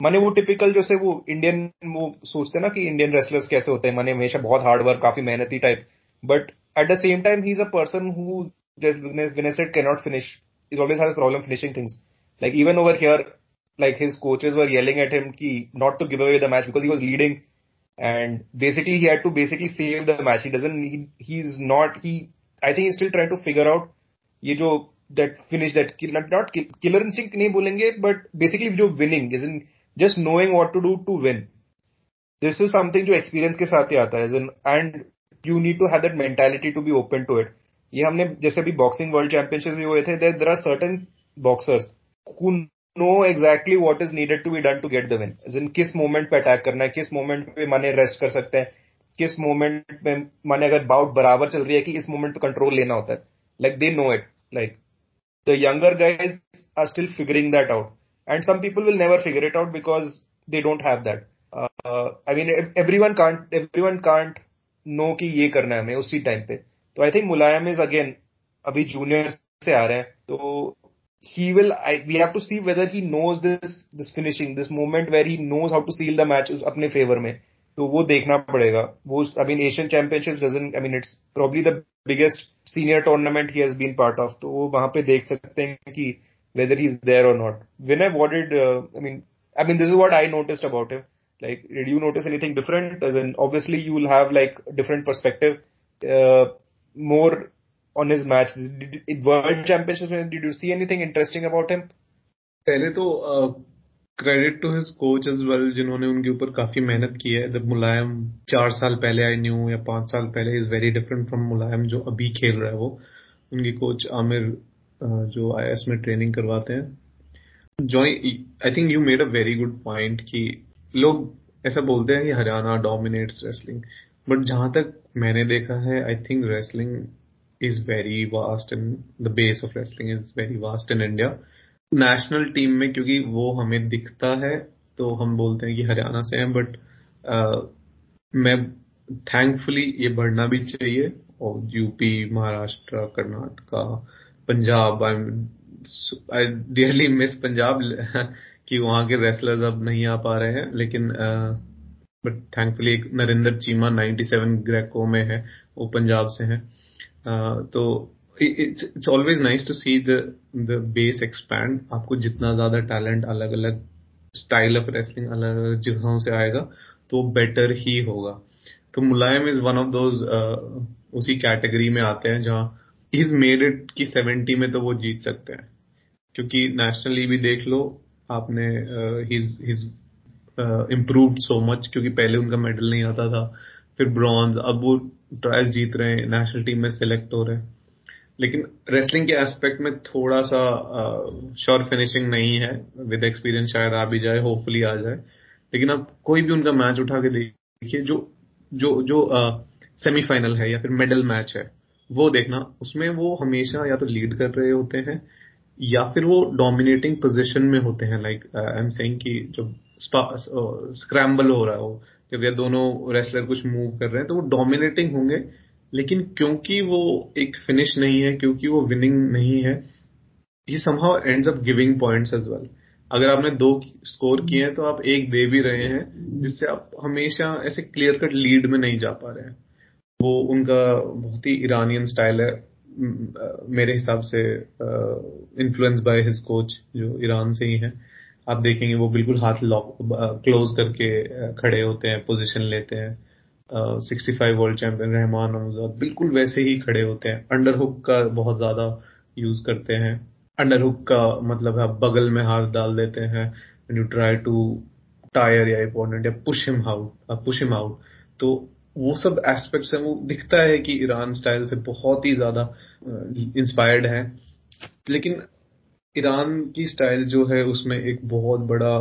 माने वो typical जैसे वो इंडियन वो सोचते ना कि इंडियन रेसलर्स कैसे होते हैं। माने हमेशा बहुत हार्ड वर्क काफ़ी मेहनती type but at the same time, he's a person who just when I said cannot finish, he always has a problem finishing things. Like even over here, like his coaches were yelling at him ki not to give away the match because he was leading, and basically he had to basically save the match. He doesn't. He, he's not. He. I think he's still trying to figure out ये जो that finish that not, not killer instinct नहीं बोलेंगे but basically जो winning isn't just knowing what to do to win. This is something जो experience के साथ ही आता है and you need to have that mentality to be open to it ये हमने जैसे भी बॉक्सिंग वर्ल्ड चैंपियनशिप भी हुए थे there are certain boxers who know exactly what is needed to be done to get the win in किस moment पे attack करना है, किस मोमेंट पे माने रेस्ट कर सकते हैं, किस मोमेंट में माने अगर बाउट बराबर चल रही है कि इस मोमेंट पे कंट्रोल लेना होता है। Like they know it like the younger guys are still figuring that out and some people will never figure it out because they don't have that I mean everyone can't everyone can't know कि ये करना है हमें उसी time पे। तो I think Mulayam is again अभी junior से आ रहे हैं तो he will we have to see whether he knows this this finishing this moment where he knows how to seal the match अपने फेवर में। तो वो देखना पड़ेगा। वो I mean Asian championship doesn't I mean it's probably the biggest senior tournament he has been part of तो वो वहाँ पे देख सकते हैं कि वेदर ही इज़ देयर और not win I wanted I mean I mean this is what I noticed about him Like, did you notice anything different? As in, obviously, you will have like different perspective, uh, more on his match. Did, World Championships, did you see anything interesting about him? पहले तो credit to his coach as well जिन्होंने उनके ऊपर काफ़ी मेहनत की है जब मुलायम चार साल पहले आई न्यू या पाँच साल पहले is very different from Mulayam जो अभी खेल रहा है वो उनके कोच आमिर जो आई में ट्रेनिंग करवाते हैं Joy I think you made a very good point कि लोग ऐसा बोलते हैं कि हरियाणा डोमिनेट्स रेसलिंग बट जहाँ तक मैंने देखा है I think wrestling is very vast in the base of wrestling is very vast in India national team में क्योंकि वो हमें दिखता है तो हम बोलते हैं कि हरियाणा से हैं बट uh, मैं थैंकफुली ये बढ़ना भी चाहिए। और UP Maharashtra Karnataka Punjab I I dearly miss Punjab कि वहाँ के रेसलर्स अब नहीं आ पा रहे हैं, लेकिन बट थैंकफुली एक नरेंद्र चीमा 97 ग्रेको में है, वो पंजाब से हैं। तो it's always nice to see the the base expand आपको जितना ज़्यादा टैलेंट अलग अलग स्टाइल ऑफ़ रेसलिंग अलग अलग जगहों से आएगा तो बेटर ही होगा। तो Mulayam is one of those उसी कैटेगरी में आते हैं जहाँ इज़ मेड की सेवेंटी में तो वो जीत सकते हैं। क्योंकि नेशनली भी देख लो आपने इम्प्रूव्ड सो मच क्योंकि पहले उनका मेडल नहीं आता था। फिर ब्रॉन्ज अब वो ट्रायल जीत रहे हैं नेशनल टीम में सेलेक्ट हो रहे हैं। लेकिन रेसलिंग के एस्पेक्ट में थोड़ा सा श्योर फिनिशिंग नहीं है। विद एक्सपीरियंस शायद आ भी जाए होपफुली आ जाए। लेकिन अब कोई भी उनका मैच उठा के देखिए जो जो जो सेमीफाइनल uh, है या फिर मेडल मैच है वो देखना उसमें वो हमेशा या तो लीड कर रहे होते हैं या फिर वो डोमिनेटिंग पोजीशन में होते हैं लाइक आई एम सेइंग कि जब स्क्रैम्बल हो रहा हो, जब ये दोनों रेसलर कुछ मूव कर रहे हैं तो वो डोमिनेटिंग होंगे, लेकिन क्योंकि वो एक फिनिश नहीं है, क्योंकि वो विनिंग नहीं है ये somehow ends up giving points as well अगर आपने दो स्कोर किए हैं तो आप एक दे भी रहे हैं, जिससे आप हमेशा ऐसे क्लियर कट लीड में नहीं जा पा रहे हैं। वो उनका बहुत ही ईरानियन स्टाइल है मेरे हिसाब से इन्फ्लुएंस बाय हिज कोच जो ईरान से ही है, आप देखेंगे वो बिल्कुल हाथ लॉक क्लोज करके खड़े होते हैं पोजीशन लेते हैं। Sixty five world champion Rahman Amjad बिल्कुल वैसे ही खड़े होते हैं। अंडर हुक का बहुत ज़्यादा यूज़ करते हैं। अंडर हुक का मतलब है बगल में हाथ डाल देते हैं यू ट्राई टू टायर या अपोनेंट या push him out push him out तो वो सब एस्पेक्ट्स हैं, वो दिखता है कि ईरान स्टाइल से बहुत ही ज़्यादा इंस्पायर्ड है। लेकिन ईरान की स्टाइल जो है, उसमें एक बहुत बड़ा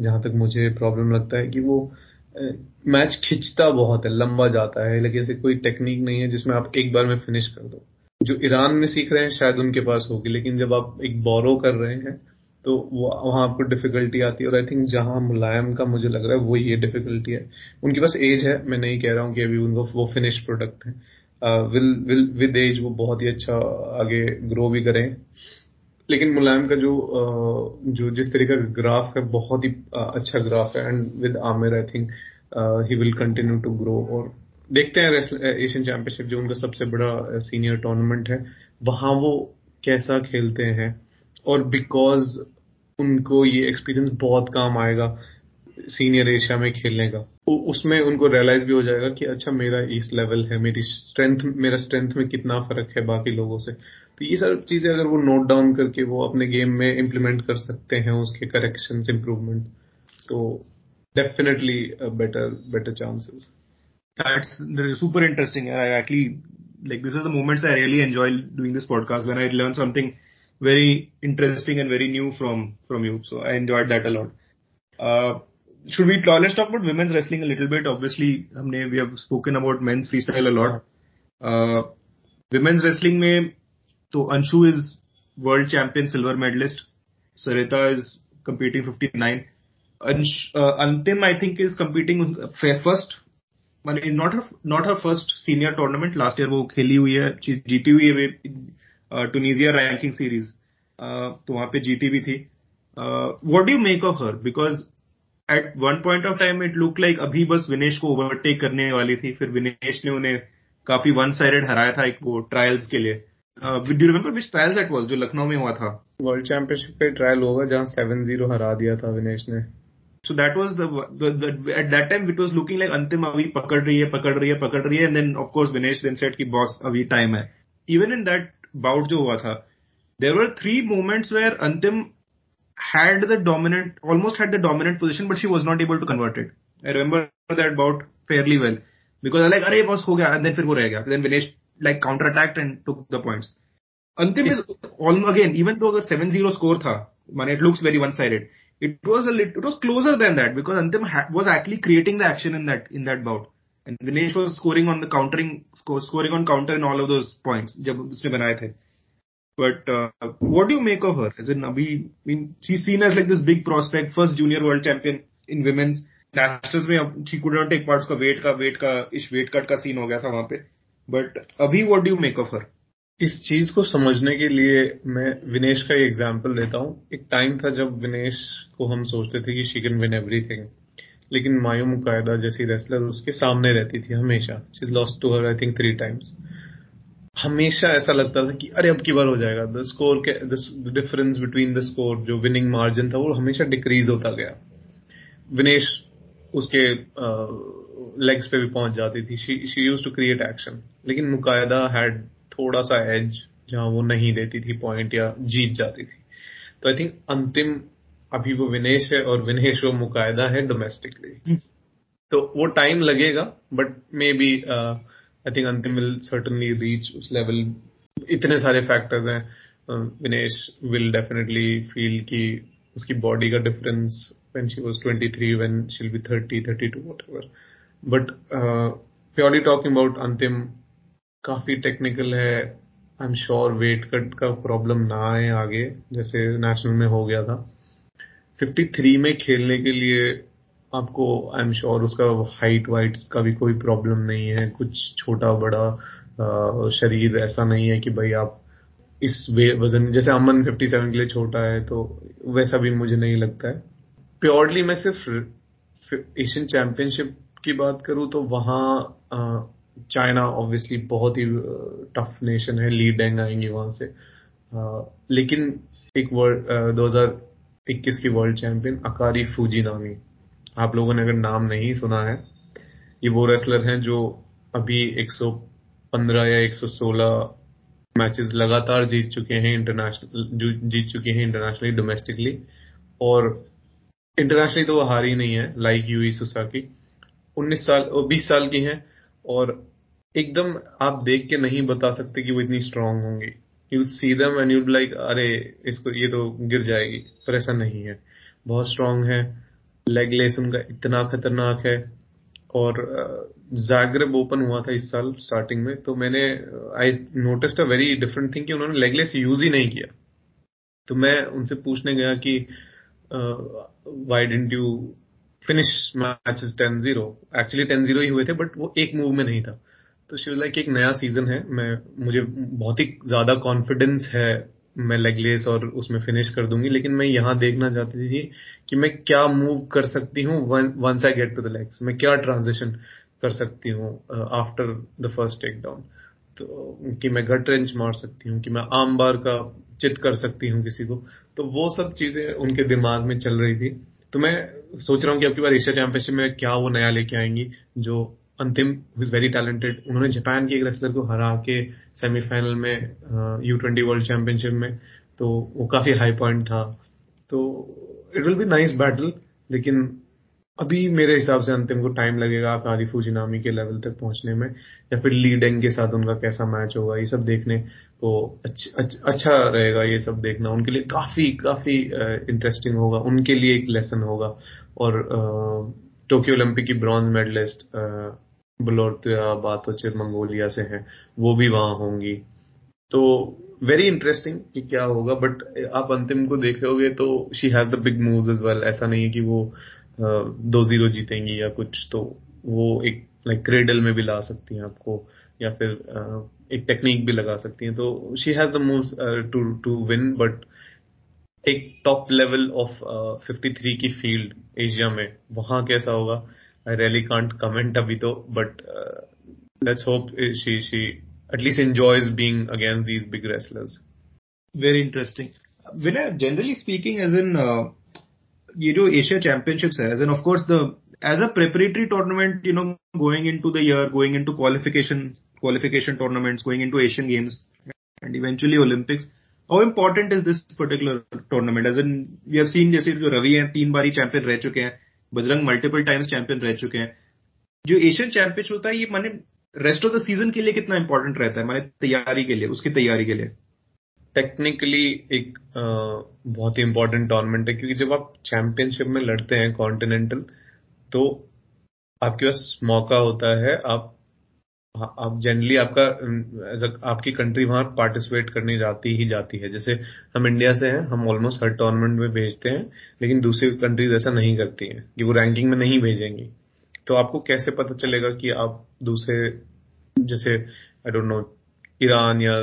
जहाँ तक मुझे प्रॉब्लम लगता है कि वो मैच खिंचता बहुत है, लंबा जाता है, लेकिन ऐसे कोई टेक्निक नहीं है जिसमें आप एक बार में फिनिश कर दो। जो ईरान में सीख रहे हैं, शायद उनके पास होगी, लेकिन जब आप एक बोरो कर रहे हैं तो वहाँ आपको डिफिकल्टी आती है और आई थिंक जहाँ मुलायम का मुझे लग रहा है वो ये डिफिकल्टी है। उनके पास एज है, मैं नहीं कह रहा हूँ कि अभी उनको, वो फिनिश प्रोडक्ट है। विल विल विद एज वो बहुत ही अच्छा आगे ग्रो भी करें। लेकिन मुलायम का जो जो जिस तरीके का ग्राफ है, बहुत ही अच्छा ग्राफ है। And with Aamir I think he will continue to grow और देखते हैं एशियन चैंपियनशिप जो उनका सबसे बड़ा सीनियर टूर्नामेंट है। वहाँ वो कैसा खेलते हैं। और बिकॉज़ उनको ये एक्सपीरियंस बहुत काम आएगा सीनियर एशिया में खेलने का उसमें उनको रियलाइज़ भी हो जाएगा कि अच्छा मेरा इस लेवल है, मेरी स्ट्रेंथ मेरा स्ट्रेंथ में कितना फ़र्क है बाकी लोगों से तो ये सब चीज़ें अगर वो नोट डाउन करके वो अपने गेम में इम्प्लीमेंट कर सकते हैं, उसके करेक्शन इम्प्रूवमेंट तो definitely better better chances That's super interesting. I actually, like, this is the moments I really enjoy very interesting and very new from from you. So I enjoyed that a lot. Uh, should we let's talk about women's wrestling a little bit? Obviously, हमने we have spoken about men's freestyle a lot. Uh, women's wrestling में तो Anshu is world champion silver medalist. Sarita is competing 59. Ansh, uh, Antim I think is competing first. not her not her first senior tournament. Last year वो खेली हुई है जीती हुई है Tunisia ranking series तो वहाँ पे जीती भी थी. What do you make of her because at one point of time it look like अभी बस विनेश को ओवरटेक करने वाली थी. फिर विनेश ने उन्हें काफ़ी वन साइडेड हराया था एक वो ट्रायल्स के लिए. Do remember which trials that was जो लखनऊ में हुआ था? वर्ल्ड चैंपियनशिप का ट्रायल होगा जहाँ सेवन ज़ीरो हरा दिया था विनेश ने. That was the, the, the at that time it was अंतिम अभी पकड़ रही है पकड़ रही है पकड़ रही है. Then of course Vinesh then said कि boss अभी time है. Even in that bout जो हुआ था there were three moments where अंतिम had the dominant almost had the dominant position but she was not able to convert it I remember that bout fairly well because I like अरे boss हो गया and then फिर वो रह गया then Vinesh like counter attacked and took the points. Antim is all again, even though the 7-0 score tha, man, it looks very one-sided. It was a lit, it was closer than that because Antim ha- was actually creating the action in that in that bout. And Dinesh was scoring on the countering scoring on counter in all of those points जब उसने बनाए थे। But what you make of hers is अभी seen as like this big prospect first junior world champion in women's nationals में weight का weight का weight cut का scene हो गया था वहाँ पे। बट अभी वॉट डू मेक ऑफ़ इस चीज़ को समझने के लिए मैं विनेश का एग्ज़ाम्पल देता हूँ। एक टाइम था जब विनेश को हम सोचते थे कि शी कैन विन एवरीथिंग लेकिन मायू मुकायदा जैसी रेसलर उसके सामने रहती थी हमेशा। She is lost to her I think three times हमेशा ऐसा लगता था कि अरे, अब की बार हो जाएगा। द स्कोर के डिफरेंस बिटवीन द स्कोर जो विनिंग मार्जिन था, वो हमेशा डिक्रीज होता गया। विनेश उसके लेग्स पे भी पहुँच जाती थी। She use to create action लेकिन मुकायदा हैड थोड़ा सा एज जहाँ वो नहीं देती थी पॉइंट या जीत जाती थी। तो आई थिंक अंतिम अभी वो विनेश है और विनेश वो मुकायदा है डोमेस्टिकली तो वो टाइम लगेगा but may be I think Antim will certainly reach उस लेवल इतने सारे फैक्टर्स हैं विनेश विल डेफिनेटली फील कि उसकी बॉडी का difference when she was 23 when she'll be 30 32 whatever but uh, purely talking about Antim काफ़ी टेक्निकल है। I am sure weight cut का प्रॉब्लम ना आए आगे जैसे नेशनल में हो गया था। 53 में खेलने के लिए आपको आई एम श्योर उसका हाइट वाइट का भी कोई प्रॉब्लम नहीं है। कुछ छोटा बड़ा शरीर ऐसा नहीं है कि भाई आप इस वज़न जैसे अमन 57 के लिए छोटा है तो वैसा भी मुझे नहीं लगता है। प्योरली मैं सिर्फ़ एशियन चैंपियनशिप की बात करूँ तो वहाँ चाइना ऑब्वियसली बहुत ही टफ नेशन है। लीड डेंग आएँगे वहाँ से। आ, लेकिन एक वर्ल्ड दो हज़ार इक्कीस की world champion Akari Fujinami आप लोगों ने अगर नाम नहीं सुना है, ये वो रेसलर हैं जो अभी 115 या 116 मैचेस लगातार जीत चुके हैं इंटरनेशनल जीत चुके हैं इंटरनेशनली डोमेस्टिकली और इंटरनेशनली तो वो हारी नहीं है लाइक यूई सुसाकी 19 साल 20 साल की हैं, और एकदम आप देख के नहीं बता सकते कि वो इतनी स्ट्रांग होंगी। You see them and you like अरे, इसको, ये तो गिर जाएगी। पर ऐसा नहीं है। बहुत स्ट्रांग है। लेग लेस उनका इतना खतरनाक है। और जैग्रेब ओपन हुआ था इस साल स्टार्टिंग में। तो मैंने I noticed a very different thing कि उन्होंने लेग लेस यूज़ ही नहीं किया। तो मैं उनसे पूछने गया कि why didn't you finish matches ten zero actually ten zero ही हुए थे बट वो एक मूव में नहीं था। तो शी लाइक एक नया सीज़न है, मैं, मुझे बहुत ही ज़्यादा कॉन्फिडेंस है, मैं लेगलेस और उसमें फिनिश कर दूँगी, लेकिन मैं यहाँ देखना चाहती थी कि मैं क्या मूव कर सकती हूँ once I get to the legs मैं क्या ट्रांजिशन कर सकती हूँ after the first take down तो कि मैं गट रेंच मार सकती हूँ, कि मैं आम बार का चित कर सकती हूँ किसी को तो वो सब चीज़ें उनके दिमाग में चल रही थी। तो मैं सोच रहा हूँ कि अब की बार एशिया चैंपियनशिप में क्या वो नया लेके आएँगी, जो अंतिम इज़ वेरी टैलेंटेड उन्होंने जापान के एक रेसलर को हरा के सेमीफाइनल में यू ट्वेंटी वर्ल्ड चैंपियनशिप में तो वो काफ़ी हाई पॉइंट था। तो it will be nice battle लेकिन अभी मेरे हिसाब से अंतिम को टाइम लगेगा कारी फूजिनामी के लेवल तक पहुँचने में या फिर लीडेंग के साथ उनका कैसा मैच होगा ये सब देखने को अच्छ, अच्छ, अच्छा रहेगा ये सब देखना। उनके लिए काफ़ी काफ़ी इंटरेस्टिंग होगा उनके लिए एक लेसन होगा। और टोक्यो ओलंपिक की bronze medallist Bolortuya, Batochir, Mongolia से हैं, वो भी वहाँ होंगी। तो वेरी इंटरेस्टिंग कि क्या होगा बट आप अंतिम को देखोगे तो she has the big moves is well ऐसा नहीं है कि वो दो ज़ीरो जीतेंगी या कुछ तो वो एक लाइक क्रेडल में भी ला सकती हैं आपको, या फिर एक टेक्निक भी लगा सकती हैं। तो she has the moves to to win but एक टॉप लेवल ऑफ़ 53 की फ़ील्ड एशिया में वहां कैसा होगा आई रियली कांट कमेंट अभी तो but let's hope she she at least enjoys being against these big wrestlers very interesting Vinay generally speaking as in ये जो एशिया चैंपियनशिप्स है as in of course the as a preparatory tournament you know going into the year going into qualification qualification tournaments going into Asian games and eventually Olympics How important is this particular tournament as in we have seen जैसे जो रवि हैं तीन बारी champion रह चुके हैं. Bajrang multiple times champion रह चुके हैं. जो एशियन चैंपियनशिप होता है ये माने रेस्ट ऑफ़ द सीज़न के लिए कितना इंपॉर्टेंट रहता है? माने तैयारी के लिए उसकी तैयारी के लिए. टेक्निकली एक आ, बहुत ही इंपॉर्टेंट टूर्नामेंट है क्योंकि जब आप चैंपियनशिप में लड़ते हैं कॉन्टिनेंटल तो आपके पास मौका होता है आप हाँ, आप जनरली आपका आपकी कंट्री वहाँ पार्टिसिपेट करने जाती ही जाती है। जैसे हम इंडिया से हैं हम ऑलमोस्ट हर टूर्नामेंट में भेजते हैं लेकिन दूसरी कंट्रीज़ ऐसा नहीं करती हैं कि वो रैंकिंग में नहीं भेजेंगी। तो आपको कैसे पता चलेगा कि आप दूसरे जैसे आई डोंट नो ईरान या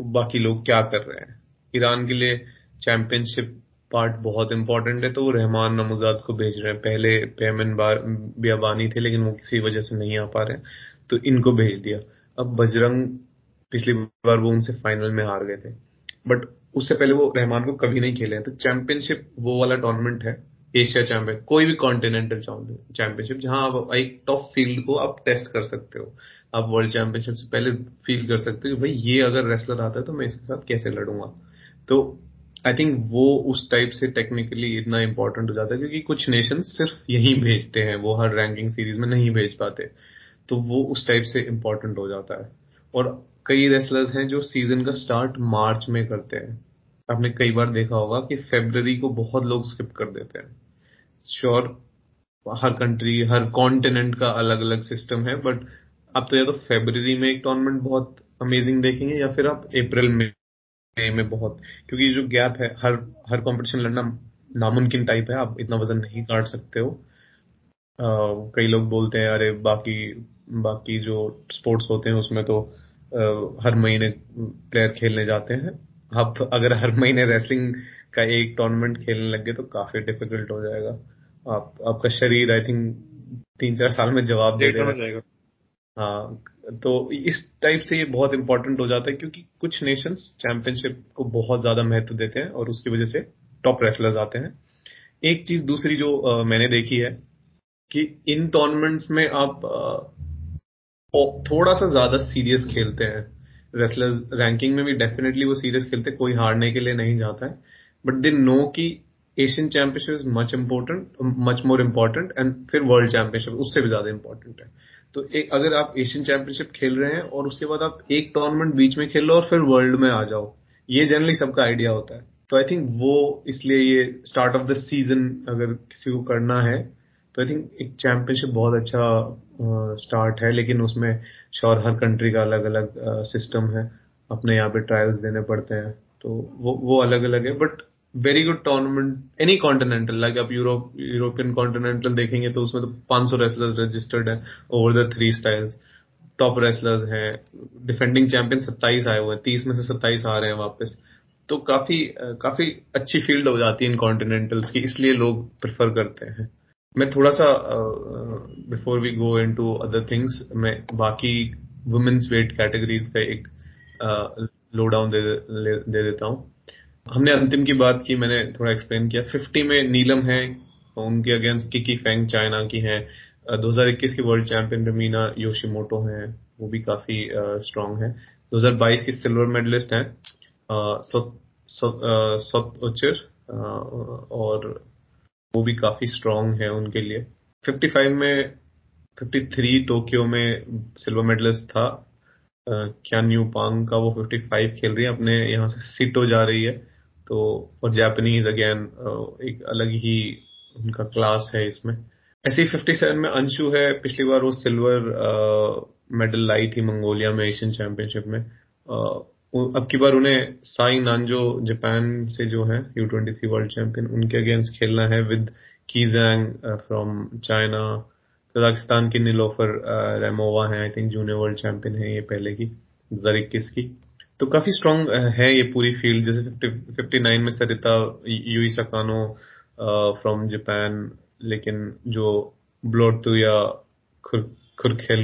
बाकी लोग क्या कर रहे हैं? ईरान के लिए चैंपियनशिप पार्ट बहुत इंपॉर्टेंट है तो वो रहमान नमोजाद को भेज रहे हैं। पहले पेमन बियाबानी थे लेकिन वो किसी वजह से नहीं आ पा रहे तो इनको भेज दिया। अब बजरंग पिछली बार वो उनसे फाइनल में हार गए थे। बट उससे पहले वो रहमान को कभी नहीं खेले हैं। तो चैंपियनशिप वो वाला टूर्नामेंट है एशिया चैंपियन कोई भी कॉन्टिनेंटल चैंपियनशिप जहाँ आप एक टॉप फ़ील्ड को आप टेस्ट कर सकते हो। आप वर्ल्ड चैंपियनशिप से पहले फील कर सकते हो कि भाई ये अगर रेसलर आता है तो मैं इसके साथ कैसे लड़ूँगा। तो आई थिंक वो उस टाइप से टेक्निकली इतना इंपॉर्टेंट हो जाता है, क्योंकि कुछ नेशन सिर्फ़ यही भेजते हैं। वो हर रैंकिंग सीरीज़ में नहीं भेज पाते। तो वो उस टाइप से इम्पोर्टेंट हो जाता है। और कई रेसलर्स हैं जो सीज़न का स्टार्ट मार्च में करते हैं। आपने कई बार देखा होगा कि फेबररी को बहुत लोग स्किप कर देते हैं। श्योर हर कंट्री हर कॉन्टिनेंट का अलग अलग सिस्टम है बट आप तो या तो फेबररी में एक टूर्नामेंट बहुत अमेजिंग देखेंगे या फिर आप अप्रैल में में बहुत। क्योंकि जो गैप है हर हर कंपटीशन लड़ना नामुमकिन टाइप है आप इतना वज़न नहीं काट सकते हो। आ, कई लोग बोलते हैं अरे बाकी बाकी जो स्पोर्ट्स होते हैं उसमें तो हर महीने प्लेयर खेलने जाते हैं। आप अगर हर महीने रेसलिंग का एक टूर्नामेंट खेलने लग गए तो काफ़ी डिफ़िकल्ट हो जाएगा। आप आपका शरीर आई थिंक तीन चार साल में जवाब दे देगा। हाँ तो इस टाइप से ये बहुत इंपॉर्टेंट हो जाता है क्योंकि कुछ नेशंस चैंपियनशिप को बहुत ज़्यादा महत्व देते हैं और उसकी वजह से टॉप रेसलर्स आते हैं। एक चीज़ दूसरी जो आ, मैंने देखी है कि इन टूर्नामेंट्स में आप आ, थोड़ा सा ज़्यादा सीरियस खेलते हैं। रेसलर्स रैंकिंग में भी डेफिनेटली वो सीरियस खेलते हैं, कोई हारने के लिए नहीं जाता है। बट दे नो कि Asian championship is much important much more important and फिर वर्ल्ड चैंपियनशिप उससे भी ज़्यादा इम्पोर्टेंट है। तो एक अगर आप एशियन चैंपियनशिप खेल रहे हैं और उसके बाद आप एक टूर्नामेंट बीच में खेल लो और फिर वर्ल्ड में आ जाओ, ये जनरली सबका आइडिया होता है। तो आई थिंक वो इसलिए ये स्टार्ट ऑफ़ द सीज़न अगर किसी को करना है तो आई थिंक एक चैंपियनशिप बहुत अच्छा स्टार्ट है, लेकिन उसमें श्योर हर कंट्री का अलग अलग सिस्टम है। अपने यहाँ पे ट्रायल्स देने पड़ते हैं। तो वो वो अलग अलग है। But very good tournament any continental like आप यूरोप यूरोपियन कॉन्टिनेंटल देखेंगे तो उसमें तो 500 रेसलर्स रजिस्टर्ड है over the three styles top wrestlers हैं डिफेंडिंग चैंपियन 27 आए हुए हैं 30 में से 27 आ रहे हैं वापस। तो काफ़ी काफ़ी अच्छी फ़ील्ड हो जाती है इन कॉन्टिनेंटल्स की, इसलिए लोग प्रेफर करते हैं। मैं थोड़ा सा before we go into other things मैं बाकी वुमेन्स वेट कैटेगरीज का एक लो डाउन दे, दे देता हूँ। हमने अंतिम की बात की मैंने थोड़ा एक्सप्लेन किया। 50 में नीलम है उनके अगेंस्ट किकी फेंग चाइना की है। 2021 की वर्ल्ड चैंपियन रमीना योशिमोटो हैं वो भी काफ़ी स्ट्रांग है। 2022 की सिल्वर मेडलिस्ट हैं उचिर और वो भी काफ़ी स्ट्रांग है उनके लिए। 55 में 53 टोक्यो में सिल्वर मेडलिस्ट था क्या न्यू पांग का वो 55 खेल रही है, अपने यहाँ से सिटो जा रही है। तो और जापानीज अगेन एक अलग ही उनका क्लास है इसमें। ऐसे ही फिफ्टी सेवन में अंशु है, पिछली बार वो सिल्वर मेडल लाई थी मंगोलिया में एशियन चैंपियनशिप में। अब की बार उन्हें साई नानजो जापान से जो है U twenty three world champion उनके अगेंस्ट खेलना है विद कीजैंग फ्रॉम चाइना कजाकिस्तान की नीलोफर रेमोवा है I think junior world champion है ये पहले की हज़ार इक्कीस की तो काफ़ी स्ट्रांग है ये पूरी फ़ील्ड जैसे फिफ्टी नाइन में Sarita Yui Sakano from Japan लेकिन जो ब्लोटू या खुर खुरखेल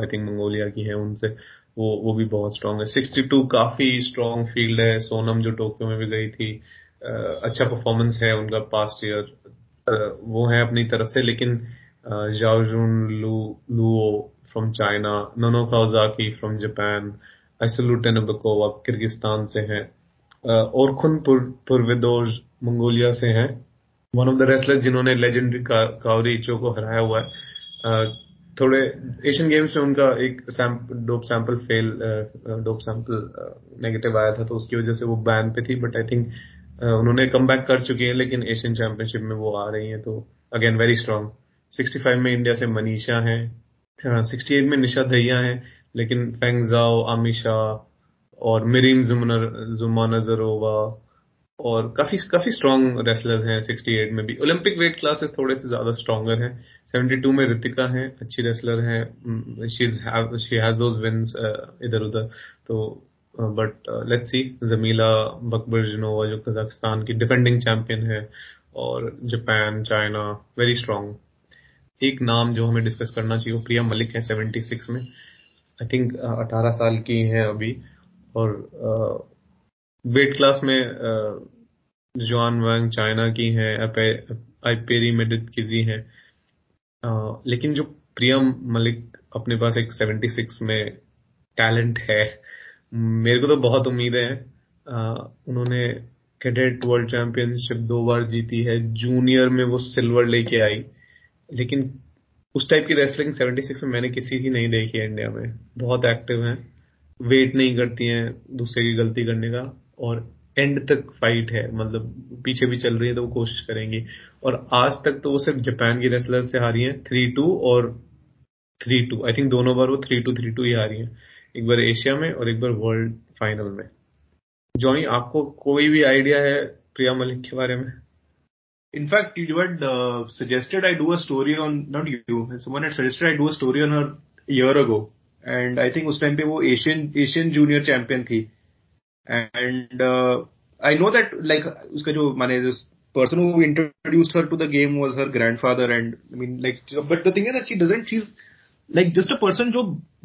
आई थिंक मंगोलिया की है उनसे वो वो भी बहुत स्ट्रांग है। 62 काफ़ी स्ट्रांग फ़ील्ड है। सोनम जो टोक्यो में भी गई थी अच्छा परफॉर्मेंस है उनका पास्ट ईयर वो है अपनी तरफ़ से, लेकिन जाओजुन लू लुओ from China नोनो काउजाकी from Japan आइसलुटेनबकोवा Kyrgyzstan से हैं। और खुन पुरवेदोज मंगोलिया से हैं। वन ऑफ़ द रेसलर्स जिन्होंने लेजेंडरी कावरी चो को हराया हुआ है। थोड़े एशियन गेम्स में उनका एक dope sample fail dope sample negative आया था तो उसकी वजह से वो बैन पे थी बट आई थिंक उन्होंने कम बैक कर चुकी है, लेकिन एशियन चैंपियनशिप में वो आ रही हैं तो अगेन वेरी स्ट्रांग 65 में इंडिया से मनीषा है 68 में निशा दहिया है, लेकिन फेंगजाओ आमिशा और मिरीम जुमा नजरोवा और काफ़ी काफ़ी स्ट्रॉन्ग रेसलर्स हैं 68 में भी। ओलंपिक वेट क्लासेस थोड़े से ज़्यादा स्ट्रांगर हैं। 72 में रितिका हैं अच्छी रेसलर हैं। शी हैज़ दोज विंस इधर उधर। तो but let's see Zhamila Bakbergenova जो कजाकिस्तान की डिफेंडिंग चैंपियन है और जापान चाइना वेरी स्ट्रॉन्ग एक नाम जो हमें डिस्कस करना चाहिए वो प्रिया मलिक है 76 में। आई थिंक uh, अठारह साल की हैं अभी। और वेट uh, क्लास में जुआन वैंग चाइना की हैं आईपेरी मेडिट किजी हैं। लेकिन जो प्रियम मलिक अपने पास एक 76 में टैलेंट है, मेरे को तो बहुत उम्मीद है। उन्होंने कैडेट वर्ल्ड चैंपियनशिप दो बार जीती है। जूनियर में वो सिल्वर लेके आई। लेकिन उस टाइप की रेसलिंग 76 में मैंने किसी की नहीं देखी है इंडिया में। बहुत एक्टिव है। वेट नहीं करती हैं दूसरे की गलती करने का। और एंड तक फाइट है मतलब पीछे भी चल रही है तो वो कोशिश करेंगी। और आज तक तो वो सिर्फ़ जापान की रेसलर से हारी हैं थ्री टू और थ्री टू आई थिंक दोनों बार वो थ्री टू थ्री टू ही हारी हैं। एक बार एशिया में और एक बार वर्ल्ड फाइनल में। जॉनी आपको कोई भी आइडिया है प्रिया मलिक के बारे में? In fact, you had uh, suggested I do a story on not you. Someone had suggested I do a story on her a year उस टाइम पे वो एशियन एशियन जूनियर चैंपियन थी। and I know that like उसका जो माने person who introduced her to the game was her grandfather and I mean like but the thing is that she doesn't she's like just a person जो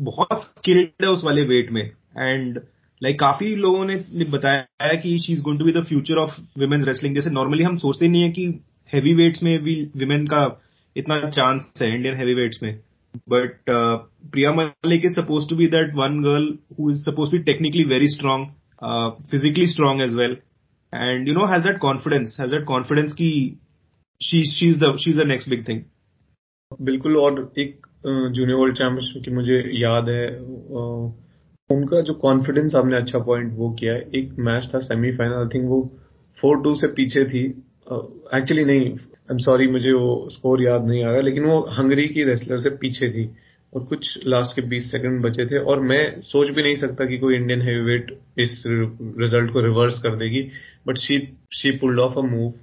बहुत skilled है उस वाले weight में and like काफी लोगों ने बताया कि she is going to be the future of women's wrestling जैसे नॉर्मली हम सोचते नहीं है कि हैवी वेट्स में भी विमेन का इतना चांस है इंडियन हैवी वेट्स में but Priya Malik is suppose to be that one girl who is suppose to be technically very Strong as well. And you know has that confidence has that confidence ki she's she's the she's the next big thing. बिल्कुल और एक junior world championship की मुझे याद है उनका जो confidence आपने अच्छा पॉइंट वो किया है। एक मैच था सेमीफाइनल आई थिंक वो फोर टू से पीछे थी। एक्चुअली uh, नहीं आई एम सॉरी मुझे वो स्कोर याद नहीं आ रहा लेकिन वो हंगरी की रेसलर से पीछे थी। और कुछ लास्ट के 20 सेकंड बचे थे। और मैं सोच भी नहीं सकता कि कोई इंडियन हैवीवेट इस रिज़ल्ट को रिवर्स कर देगी but she she pulled off a move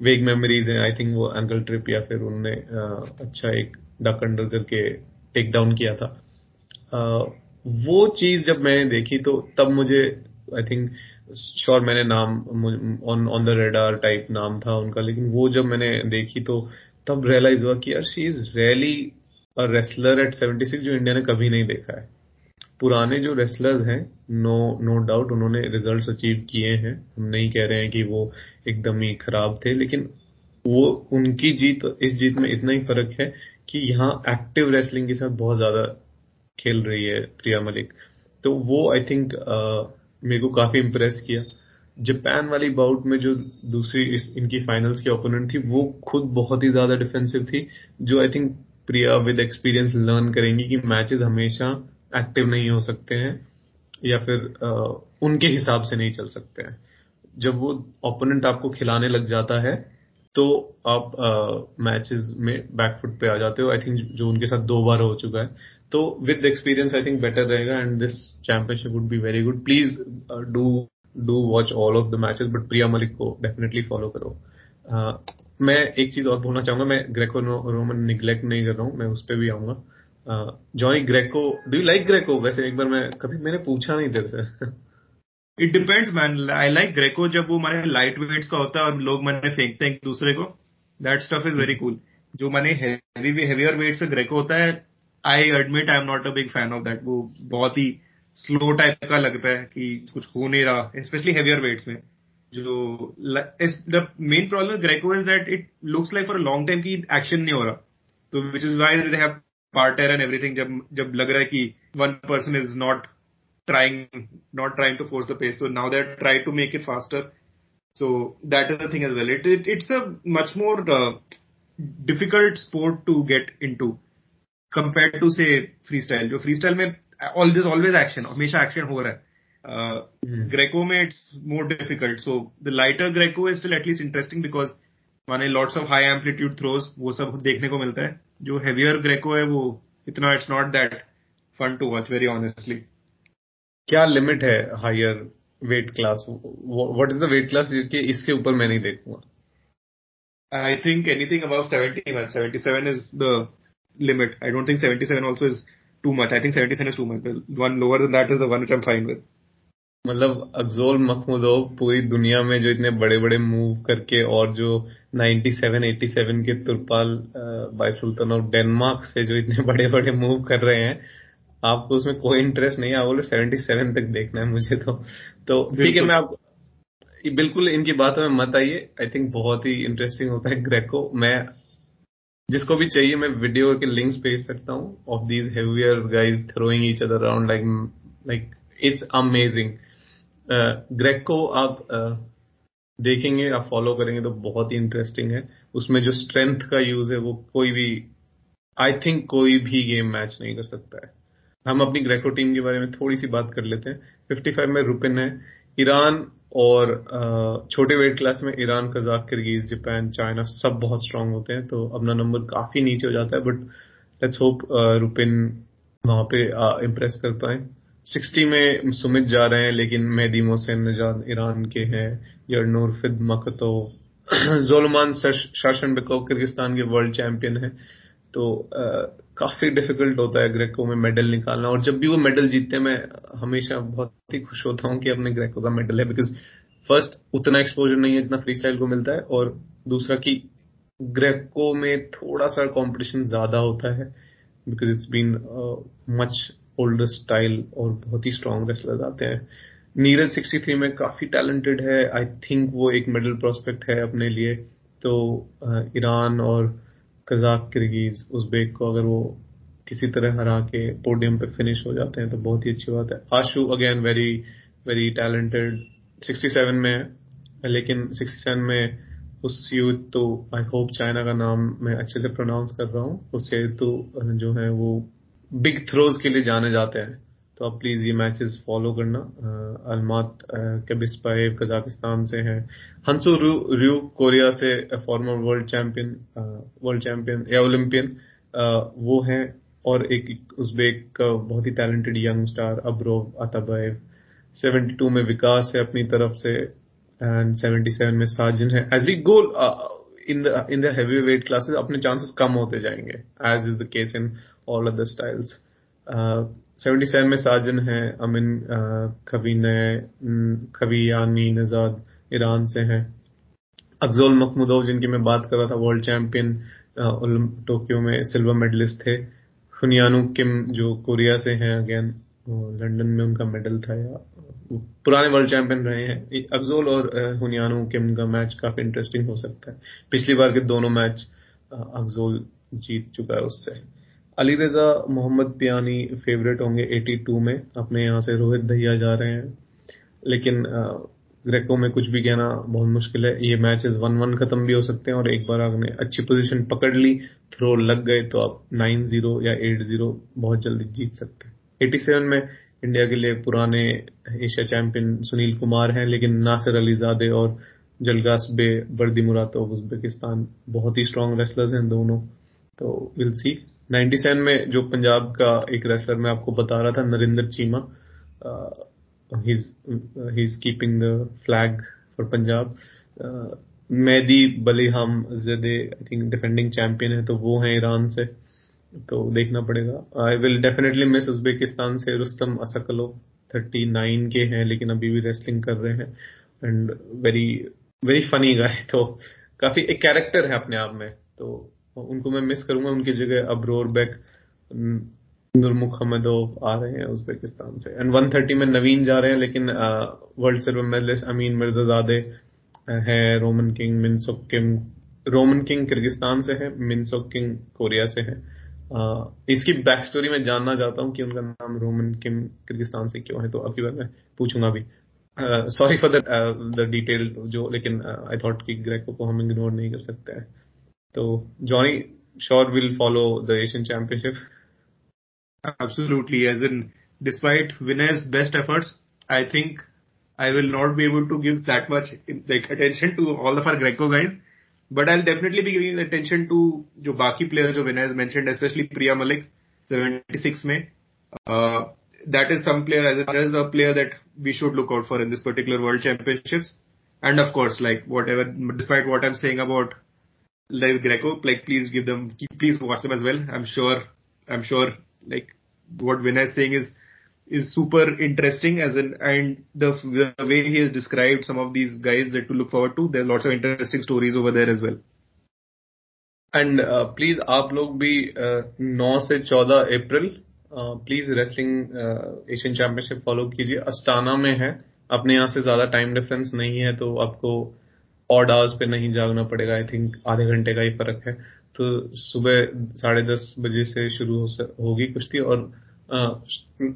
vague memories हैं आई थिंक वो एंकल ट्रिप या फिर उनने अच्छा एक डक अंडर करके टेक डाउन किया था। वो चीज़ जब मैंने देखी तो तब मुझे आई थिंक श्योर मैंने नाम on on the radar type नाम था उनका, लेकिन वो जब मैंने देखी तो तब रियलाइज़ हुआ कि यार शी इज़ रियली और रेसलर एट 76 जो इंडिया ने कभी नहीं देखा है। पुराने जो रेसलर्स हैं नो नो डाउट उन्होंने रिजल्ट्स अचीव किए हैं। हम नहीं कह रहे हैं कि वो एकदम ही खराब थे लेकिन वो उनकी जीत इस जीत में इतना ही फ़र्क है कि यहाँ एक्टिव रेसलिंग के साथ बहुत ज़्यादा खेल रही है प्रिया मलिक। तो वो आई थिंक मेरे को काफ़ी इम्प्रेस किया। जापान वाली बाउट में जो दूसरी इस, इनकी फाइनल्स की ओपोनेंट थी वो खुद बहुत ही ज़्यादा डिफेंसिव थी जो I think Priya with experience learn करेंगी कि मैचेस हमेशा एक्टिव नहीं हो सकते हैं, या फिर उनके हिसाब से नहीं चल सकते हैं। जब वो ओपोनेंट आपको खिलाने लग जाता है तो आप मैचेस में बैकफुट पे आ जाते हो। आई थिंक जो उनके साथ दो बार हो चुका है। तो with experience I think better रहेगा and this championship would be very good please do do watch all of the matches but Priya Malik को डेफिनेटली फॉलो करो। मैं एक चीज़ और बोलना चाहूँगा, मैं ग्रेको रोमन निग्लेक्ट नहीं कर रहा हूँ, मैं उस पर भी आऊँगा। Johnny Greco do you like Greco वैसे एक बार मैं, कभी मैंने पूछा नहीं तेरे से। It depends man I like Greco जब वो माने लाइट वेट्स का होता है और लोग मैंने फेंकते हैं एक दूसरे को। That stuff is very cool जो मैंने हैवी हेवियर वेट से ग्रेको होता है I admit I am not a big fan of that वो बहुत ही स्लो टाइप का लगता है कि कुछ हो नहीं रहा स्पेशली हेवियर वेट्स में। जो the main problem Greco is that it looks like for a long time की एक्शन नहीं हो रहा तो which is why they have parterre and everything जब जब लग रहा है कि one person is not trying not trying to force the pace so now they're trying to make it faster so that is the thing as well it, it it's a much more uh, difficult sport to get into compared to say freestyle जो freestyle में all this always action हमेशा action हो रहा है uh, mm. Greco में it's more difficult. So the lighter Greco is still at least interesting because माने lots of high amplitude throws वो सब देखने को मिलता है जो heavier Greco है वो इतना it's not that fun to watch very honestly. क्या लिमिट है higher weight class what is the weight class कि इससे ऊपर मैं नहीं देखूँगा I think anything above 70, man. 77 is the limit. I don't think 77 also is too much. I think 77 is too much. The one lower than that is the one which I'm fine with. मतलब अफजोल मखमूदोव पूरी दुनिया में जो इतने बड़े बड़े move करके और जो 97 87 के Turpal Bisultanov of Denmark से जो इतने बड़े बड़े मूव कर रहे हैं आपको उसमें कोई इंटरेस्ट नहीं है बोले 77 तक देखना है मुझे तो। तो ठीक है मैं आप बिल्कुल इनकी बातों में मत आइए आई थिंक बहुत ही इंटरेस्टिंग होता है ग्रेको मैं जिसको भी चाहिए मैं वीडियो के लिंक्स भेज सकता हूँ। Of these heavier guys throwing each other around like like it's amazing Greco को आप देखेंगे आप फॉलो करेंगे तो बहुत ही इंटरेस्टिंग है। उसमें जो स्ट्रेंथ का यूज़ है, वो कोई भी आई थिंक कोई भी गेम मैच नहीं कर सकता है। हम अपनी ग्रेको टीम के बारे में थोड़ी सी बात कर लेते हैं। 55 में रुपिन है। ईरान और छोटे वेट क्लास में Iran, Kazakh, Kyrgyz, Japan, China सब बहुत स्ट्रांग होते हैं तो अपना नंबर काफ़ी नीचे हो जाता है बट लेट्स होप रुपिन वहाँ पे इम्प्रेस कर पाए। 60 में सुमित जा रहे हैं लेकिन मेहदी मोहसिन नजाद ईरान के हैं यरनूर फिद मकतो। जोलमान शासन बेको किर्गिस्तान के वर्ल्ड चैंपियन है। तो आ, काफ़ी डिफ़िकल्ट होता है ग्रेको में मेडल निकालना और जब भी वो मेडल जीतते हैं मैं हमेशा बहुत ही खुश होता हूँ कि अपने ग्रेको का मेडल है बिकॉज़ फ़र्स्ट उतना एक्सपोजर नहीं है जितना फ्री स्टाइल को मिलता है और दूसरा कि ग्रेको में थोड़ा सा कंपटीशन ज़्यादा होता है because it's been much older style और बहुत ही स्ट्रॉन्ग रेसलर्स आते हैं। नीरज 63 में काफ़ी टैलेंटेड है। आई थिंक वो एक मेडल प्रोस्पेक्ट है अपने लिए। तो ईरान और कजाक, किर्गीज, उज्बेक को अगर वो किसी तरह हरा के पोडियम पे फिनिश हो जाते हैं तो बहुत ही अच्छी बात है। Ashu again very very talented 67 में, लेकिन 67 में उस यूथ तो आई होप चाइना का नाम मैं अच्छे से प्रोनाउंस कर रहा हूँ। उससे तो जो है वो बिग थ्रोज के लिए जाने जाते हैं। तो आप प्लीज़ ये मैचेस फॉलो करना। अलमात कबिस्पाइव कजाकिस्तान से हैं। हंसू रू कोरिया से former world champion world champion या ओलंपियन वो हैं। और एक उज्बेक का बहुत ही टैलेंटेड यंग स्टार अब्रोव अताबाइव 72 में विकास है अपनी तरफ़ से। एंड 77 में साजिन है। As we go in the in the heavy weight classes अपने चांसेस कम होते जाएँगे। As is the case in all other styles seventy seven में साजन है अमिन खबीन खबीयानी नजाद ईरान से हैं. अफजोल मखमूदोव जिनकी मैं बात कर रहा था वर्ल्ड चैंपियन टोक्यो में सिल्वर मेडलिस्ट थे. हुनियानु किम जो कोरिया से हैं अगेन लंदन में उनका मेडल था, या पुराने वर्ल्ड चैंपियन रहे हैं. अफजोल और हुनियानु किम का मैच काफ़ी इंटरेस्टिंग हो सकता है. पिछली बार के दोनों मैच अफजोल जीत चुका है उससे. Ali Reza Mohammad Piani favourite होंगे 82 में। अपने यहाँ से रोहित दहिया जा रहे हैं। लेकिन ग्रेको में कुछ भी कहना बहुत मुश्किल है। ये मैचेस वन वन खत्म भी हो सकते हैं और एक बार आपने अच्छी पोजीशन पकड़ ली थ्रो लग गए तो आप नाइन ज़ीरो या एट ज़ीरो बहुत जल्दी जीत सकते हैं। 87 में इंडिया के लिए पुराने एशिया चैंपियन सुनील कुमार हैं, लेकिन नासिर अलीजादे और जलगास बे, बर्दी मुरातोव उज्बेकिस्तान बहुत ही स्ट्रॉन्ग रेसलर्स हैं दोनों। तो विल सी 97 में जो पंजाब का एक रेसलर मैं आपको बता रहा था, Narendra Cheema he is keeping the flag for Punjab. Mehdi, बलीहम, जदे आई थिंक डिफेंडिंग चैंपियन है तो वो है ईरान से तो देखना पड़ेगा। I will definitely miss Uzbekistan से रुस्तम असकलो 39 के हैं, लेकिन अभी भी रेसलिंग कर रहे हैं। And very very funny guy तो काफ़ी, एक कैरेक्टर है अपने आप में तो उनको मैं मिस करूँगा। उनकी जगह अब्रोर बैक नूरमुखमदोव आ रहे हैं उज्बेकिस्तान से। एंड 130 में नवीन जा रहे हैं लेकिन world silver medalist Amin Mirzazade है Roman Kim Minsok Kim Roman Kim Kyrgyzstan से है मिनसोक किंग कोरिया से है। uh, इसकी बैक स्टोरी में जानना चाहता हूँ कि उनका नाम रोमन किंग किर्गिस्तान से क्यों है तो अभी बार मैं पूछूँगा भी सॉरी फॉर द डिटेल जो लेकिन आई uh, थॉट कि ग्रेको को हम इग्नोर नहीं कर सकते हैं। So Johnny sure will follow the Asian Championship. Absolutely, as in despite Vinay's best efforts, I think I will not be able to give that much like attention to all of our Greco guys. But I'll definitely be giving attention to जो बाकी players जो Vinay has mentioned, especially Priya Malik, 76 में. Uh, that is some player as a, as a player that we should look out for in this particular World Championships. And of course, like whatever, despite what I'm saying about like Greco, like please give them, please watch them as well. I'm sure, I'm sure, like what Vinay is saying is is super interesting as in and the the way he has described some of these guys that to look forward to. There are lots of interesting stories over there as well. And please uh, आप लोग भी uh, 9 से 14 April please wrestling Asian championship follow कीजिए Astana में है अपने यहाँ से ज़्यादा टाइम डिफरेंस नहीं है तो आपको ऑड आवर्स पे नहीं जागना पड़ेगा आई थिंक आधे घंटे का ही फ़र्क है। तो सुबह साढ़े दस बजे से शुरू हो होगी कुश्ती और आ,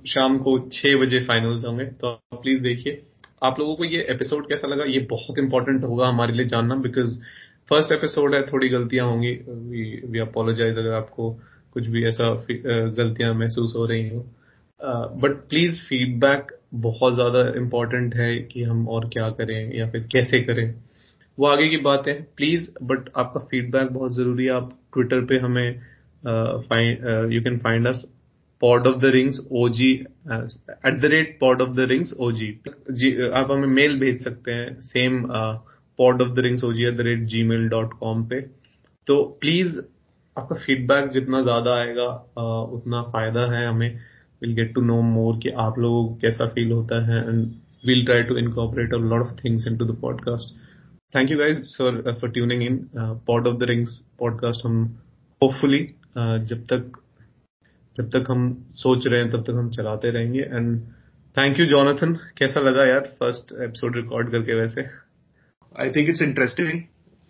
शाम को छह बजे फाइनल्स होंगे। तो प्लीज़ देखिए। आप लोगों को ये एपिसोड कैसा लगा? ये बहुत इंपॉर्टेंट होगा हमारे लिए जानना बिकॉज़ फ़र्स्ट एपिसोड है थोड़ी गलतियाँ होंगी। वी अपोलोजाइज अगर आपको कुछ भी ऐसा गलतियाँ महसूस हो रही हो। बट प्लीज़ फीडबैक बहुत ज़्यादा इम्पोर्टेंट है कि हम और क्या करें या फिर कैसे करें। वो आगे की बात है। प्लीज़ बट आपका फीडबैक बहुत ज़रूरी है। आप ट्विटर पे हमें you can find us Pod of the Rings OG at the rate Pod of the Rings OG जी आप हमें मेल भेज सकते हैं same Pod of the Rings OG at the rate Gmail dot com पे। तो please आपका feedback जितना ज़्यादा आएगा uh, उतना फ़ायदा है हमें। Will get to know more कि आप लोगों को कैसा फील होता है and we'll try to incorporate a lot of things into the podcast. Thank you guys for uh, for tuning in. Uh, Pod of the Rings podcast हम hopefully uh, जब तक जब तक हम सोच रहे हैं तब तक हम चलाते रहेंगे एंड थैंक यू जॉनथन कैसा लगा यार फर्स्ट एपिसोड रिकॉर्ड करके वैसे I think it's interesting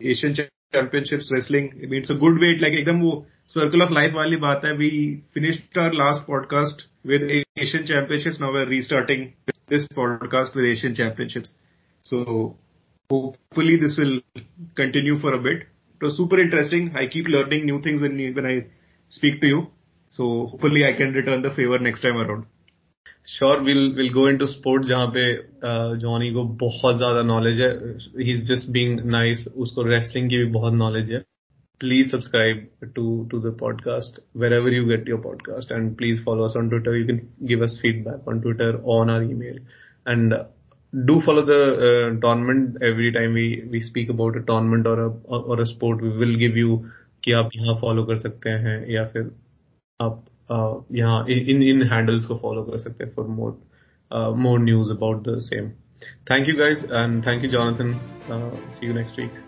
Asian championships wrestling it's a good way like एकदम वो सर्कल ऑफ लाइफ वाली बात है we finished our last podcast with Asian Championships. Now we're restarting this podcast with Asian Championships. So hopefully this will continue for a bit. It was super interesting. I keep learning new things when when I speak to you. So hopefully I can return the favor next time around. Sure will will go into sport जहाँ पे Johnny को बहुत ज्यादा knowledge है he is just being nice उसको wrestling की भी बहुत नॉलेज है please subscribe to to the podcast wherever you get your podcast and please follow us on twitter you can give us feedback on twitter on our email and do follow the uh, tournament every time we we speak about a tournament or a or a sport we will give you कि आप यहाँ follow कर सकते हैं या फिर आप uh, यहाँ इन इन हैंडल्स को फॉलो कर सकते हैं for more more news about the same thank you guys and thank you Jonathan see you next week